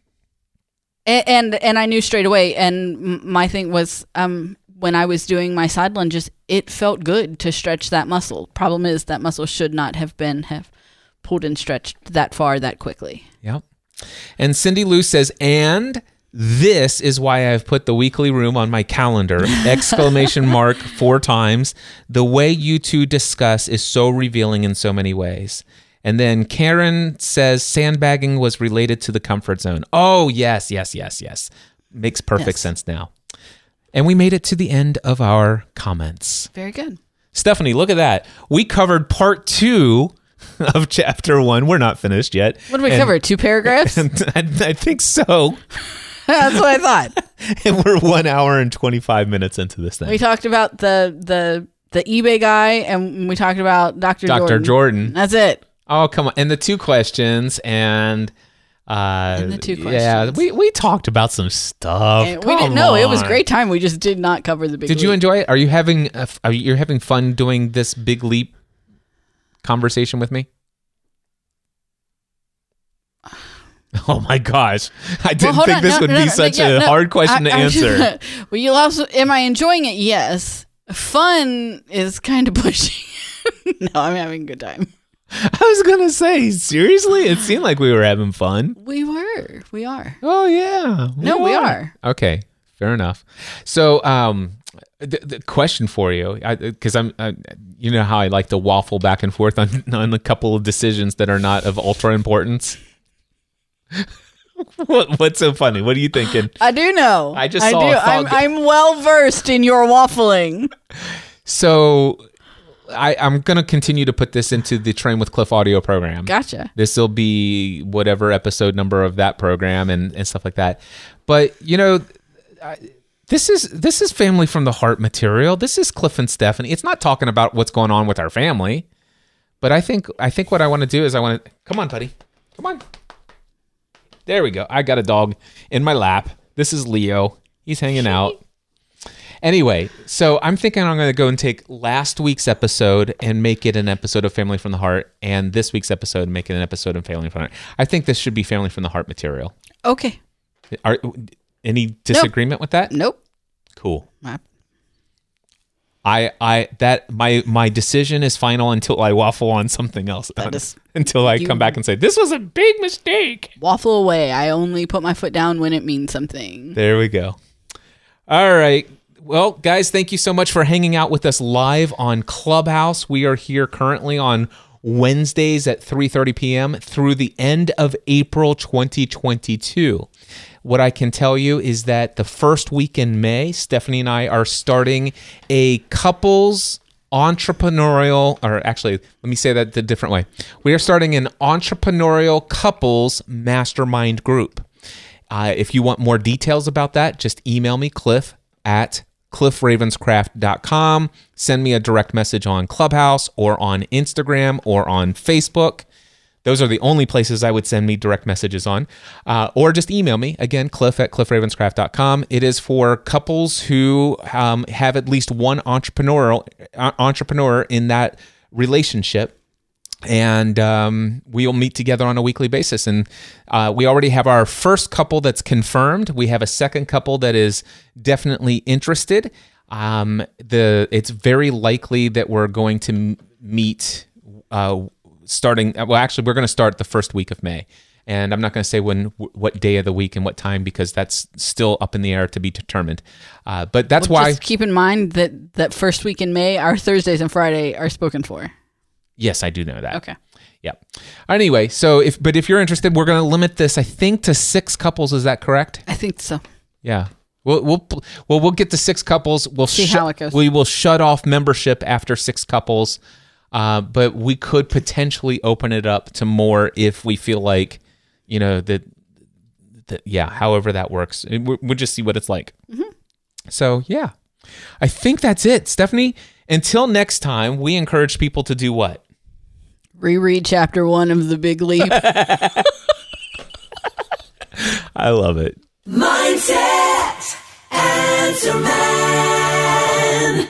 A- and and I knew straight away. And my thing was, um, when I was doing my side lunges, it felt good to stretch that muscle. Problem is that muscle should not have been have pulled and stretched that far that quickly. Yep. And Cindy Lou says, and this is why I've put the weekly room on my calendar. Exclamation mark four times. The way you two discuss is so revealing in so many ways. And then Karen says sandbagging was related to the comfort zone. Oh, yes, yes, yes, yes. Makes perfect Yes. sense now. And we made it to the end of our comments. Very good. Stephanie, look at that. We covered part two of chapter one. We're not finished yet. What did we And- cover? Two paragraphs. I, I think so. That's what I thought. And we're one hour and 25 minutes into this thing. We talked about the the the eBay guy, and we talked about Dr. Dr. Jordan. Jordan. That's it. Oh, come on. And the two questions and uh And the two questions. Yeah, we, we talked about some stuff. And we didn't know it was great time. We just did not cover the big. Did you enjoy it? Are you having a are you you're having fun doing this big leap conversation with me? Oh my gosh. I didn't hold think on. this No, would no, be no, such yeah, a hard question to I- I- answer. well, you also am I enjoying it? Yes. Fun is kind of pushing. no, I'm having a good time. I was gonna say, seriously? It seemed like we were having fun. We were. We are. Oh yeah. No, we are. Okay, fair enough. So, um, the, the question for you, because I'm, I, you know how I like to waffle back and forth on on a couple of decisions that are not of ultra importance. what, what's so funny? What are you thinking? I do know. I just I do. I'm, I'm well versed in your waffling. So, I, I'm gonna continue to put this into the Train with Cliff audio program. Gotcha. This will be whatever episode number of that program and, and stuff like that. But you know, I, this is this is family from the heart material. This is Cliff and Stephanie. It's not talking about what's going on with our family. But I think I think what I want to do is I want to come on, buddy, come on. There we go. I got a dog in my lap. This is Leo. He's hanging out. Anyway, so I'm thinking I'm going to go and take last week's episode and make it an episode of Family from the Heart, and this week's episode and make it an episode of Family from the Heart. I think this should be Family from the Heart material. Okay. Are any disagreement with that? Nope. Cool. I- I I that my my decision is final until I waffle on something else. That is- until I come back and say this was a big mistake. Waffle away. I only put my foot down when it means something. There we go. All right. Well, guys, thank you so much for hanging out with us live on Clubhouse. We are here currently on Wednesdays at 3:30 p.m. through the end of April 2022. What I can tell you is that the first week in May, Stephanie and I are starting a couples entrepreneurial, or actually, let me say that the different way. We are starting an entrepreneurial couples mastermind group. Uh, if you want more details about that, just email me, Cliff at cliffravenscraft.com. Send me a direct message on Clubhouse or on Instagram or on Facebook. Those are the only places I would send me direct messages on. Uh, or just email me, again, cliff at cliffravenscraft.com. It is for couples who um, have at least one entrepreneurial, uh, entrepreneur in that relationship and um, we'll meet together on a weekly basis. And uh, we already have our first couple that's confirmed. We have a second couple that is definitely interested. Um, the it's very likely that we're going to meet uh, starting. Well, actually, we're going to start the first week of May. And I'm not going to say when, what day of the week and what time because that's still up in the air to be determined. Uh, but that's Well, why, Just keep in mind that that first week in May, our Thursdays and Friday are spoken for. yes, I do know that. Okay. Yeah. Anyway, so if but if you're interested, we're going to limit this, I think, to six couples. Is that correct? I think so. Yeah. We'll we'll well we'll get to six couples. We'll See shut- how it goes. We will shut off membership after six couples, uh, but we could potentially open it up to more if we feel like, you know, that that yeah. However that works, And we- we'll just see what it's like. Mm-hmm. So yeah, I think that's it, Stephanie. Until next time, we encourage people to do what? Reread chapter one of The Big Leap. I love it. Mindset, answer man.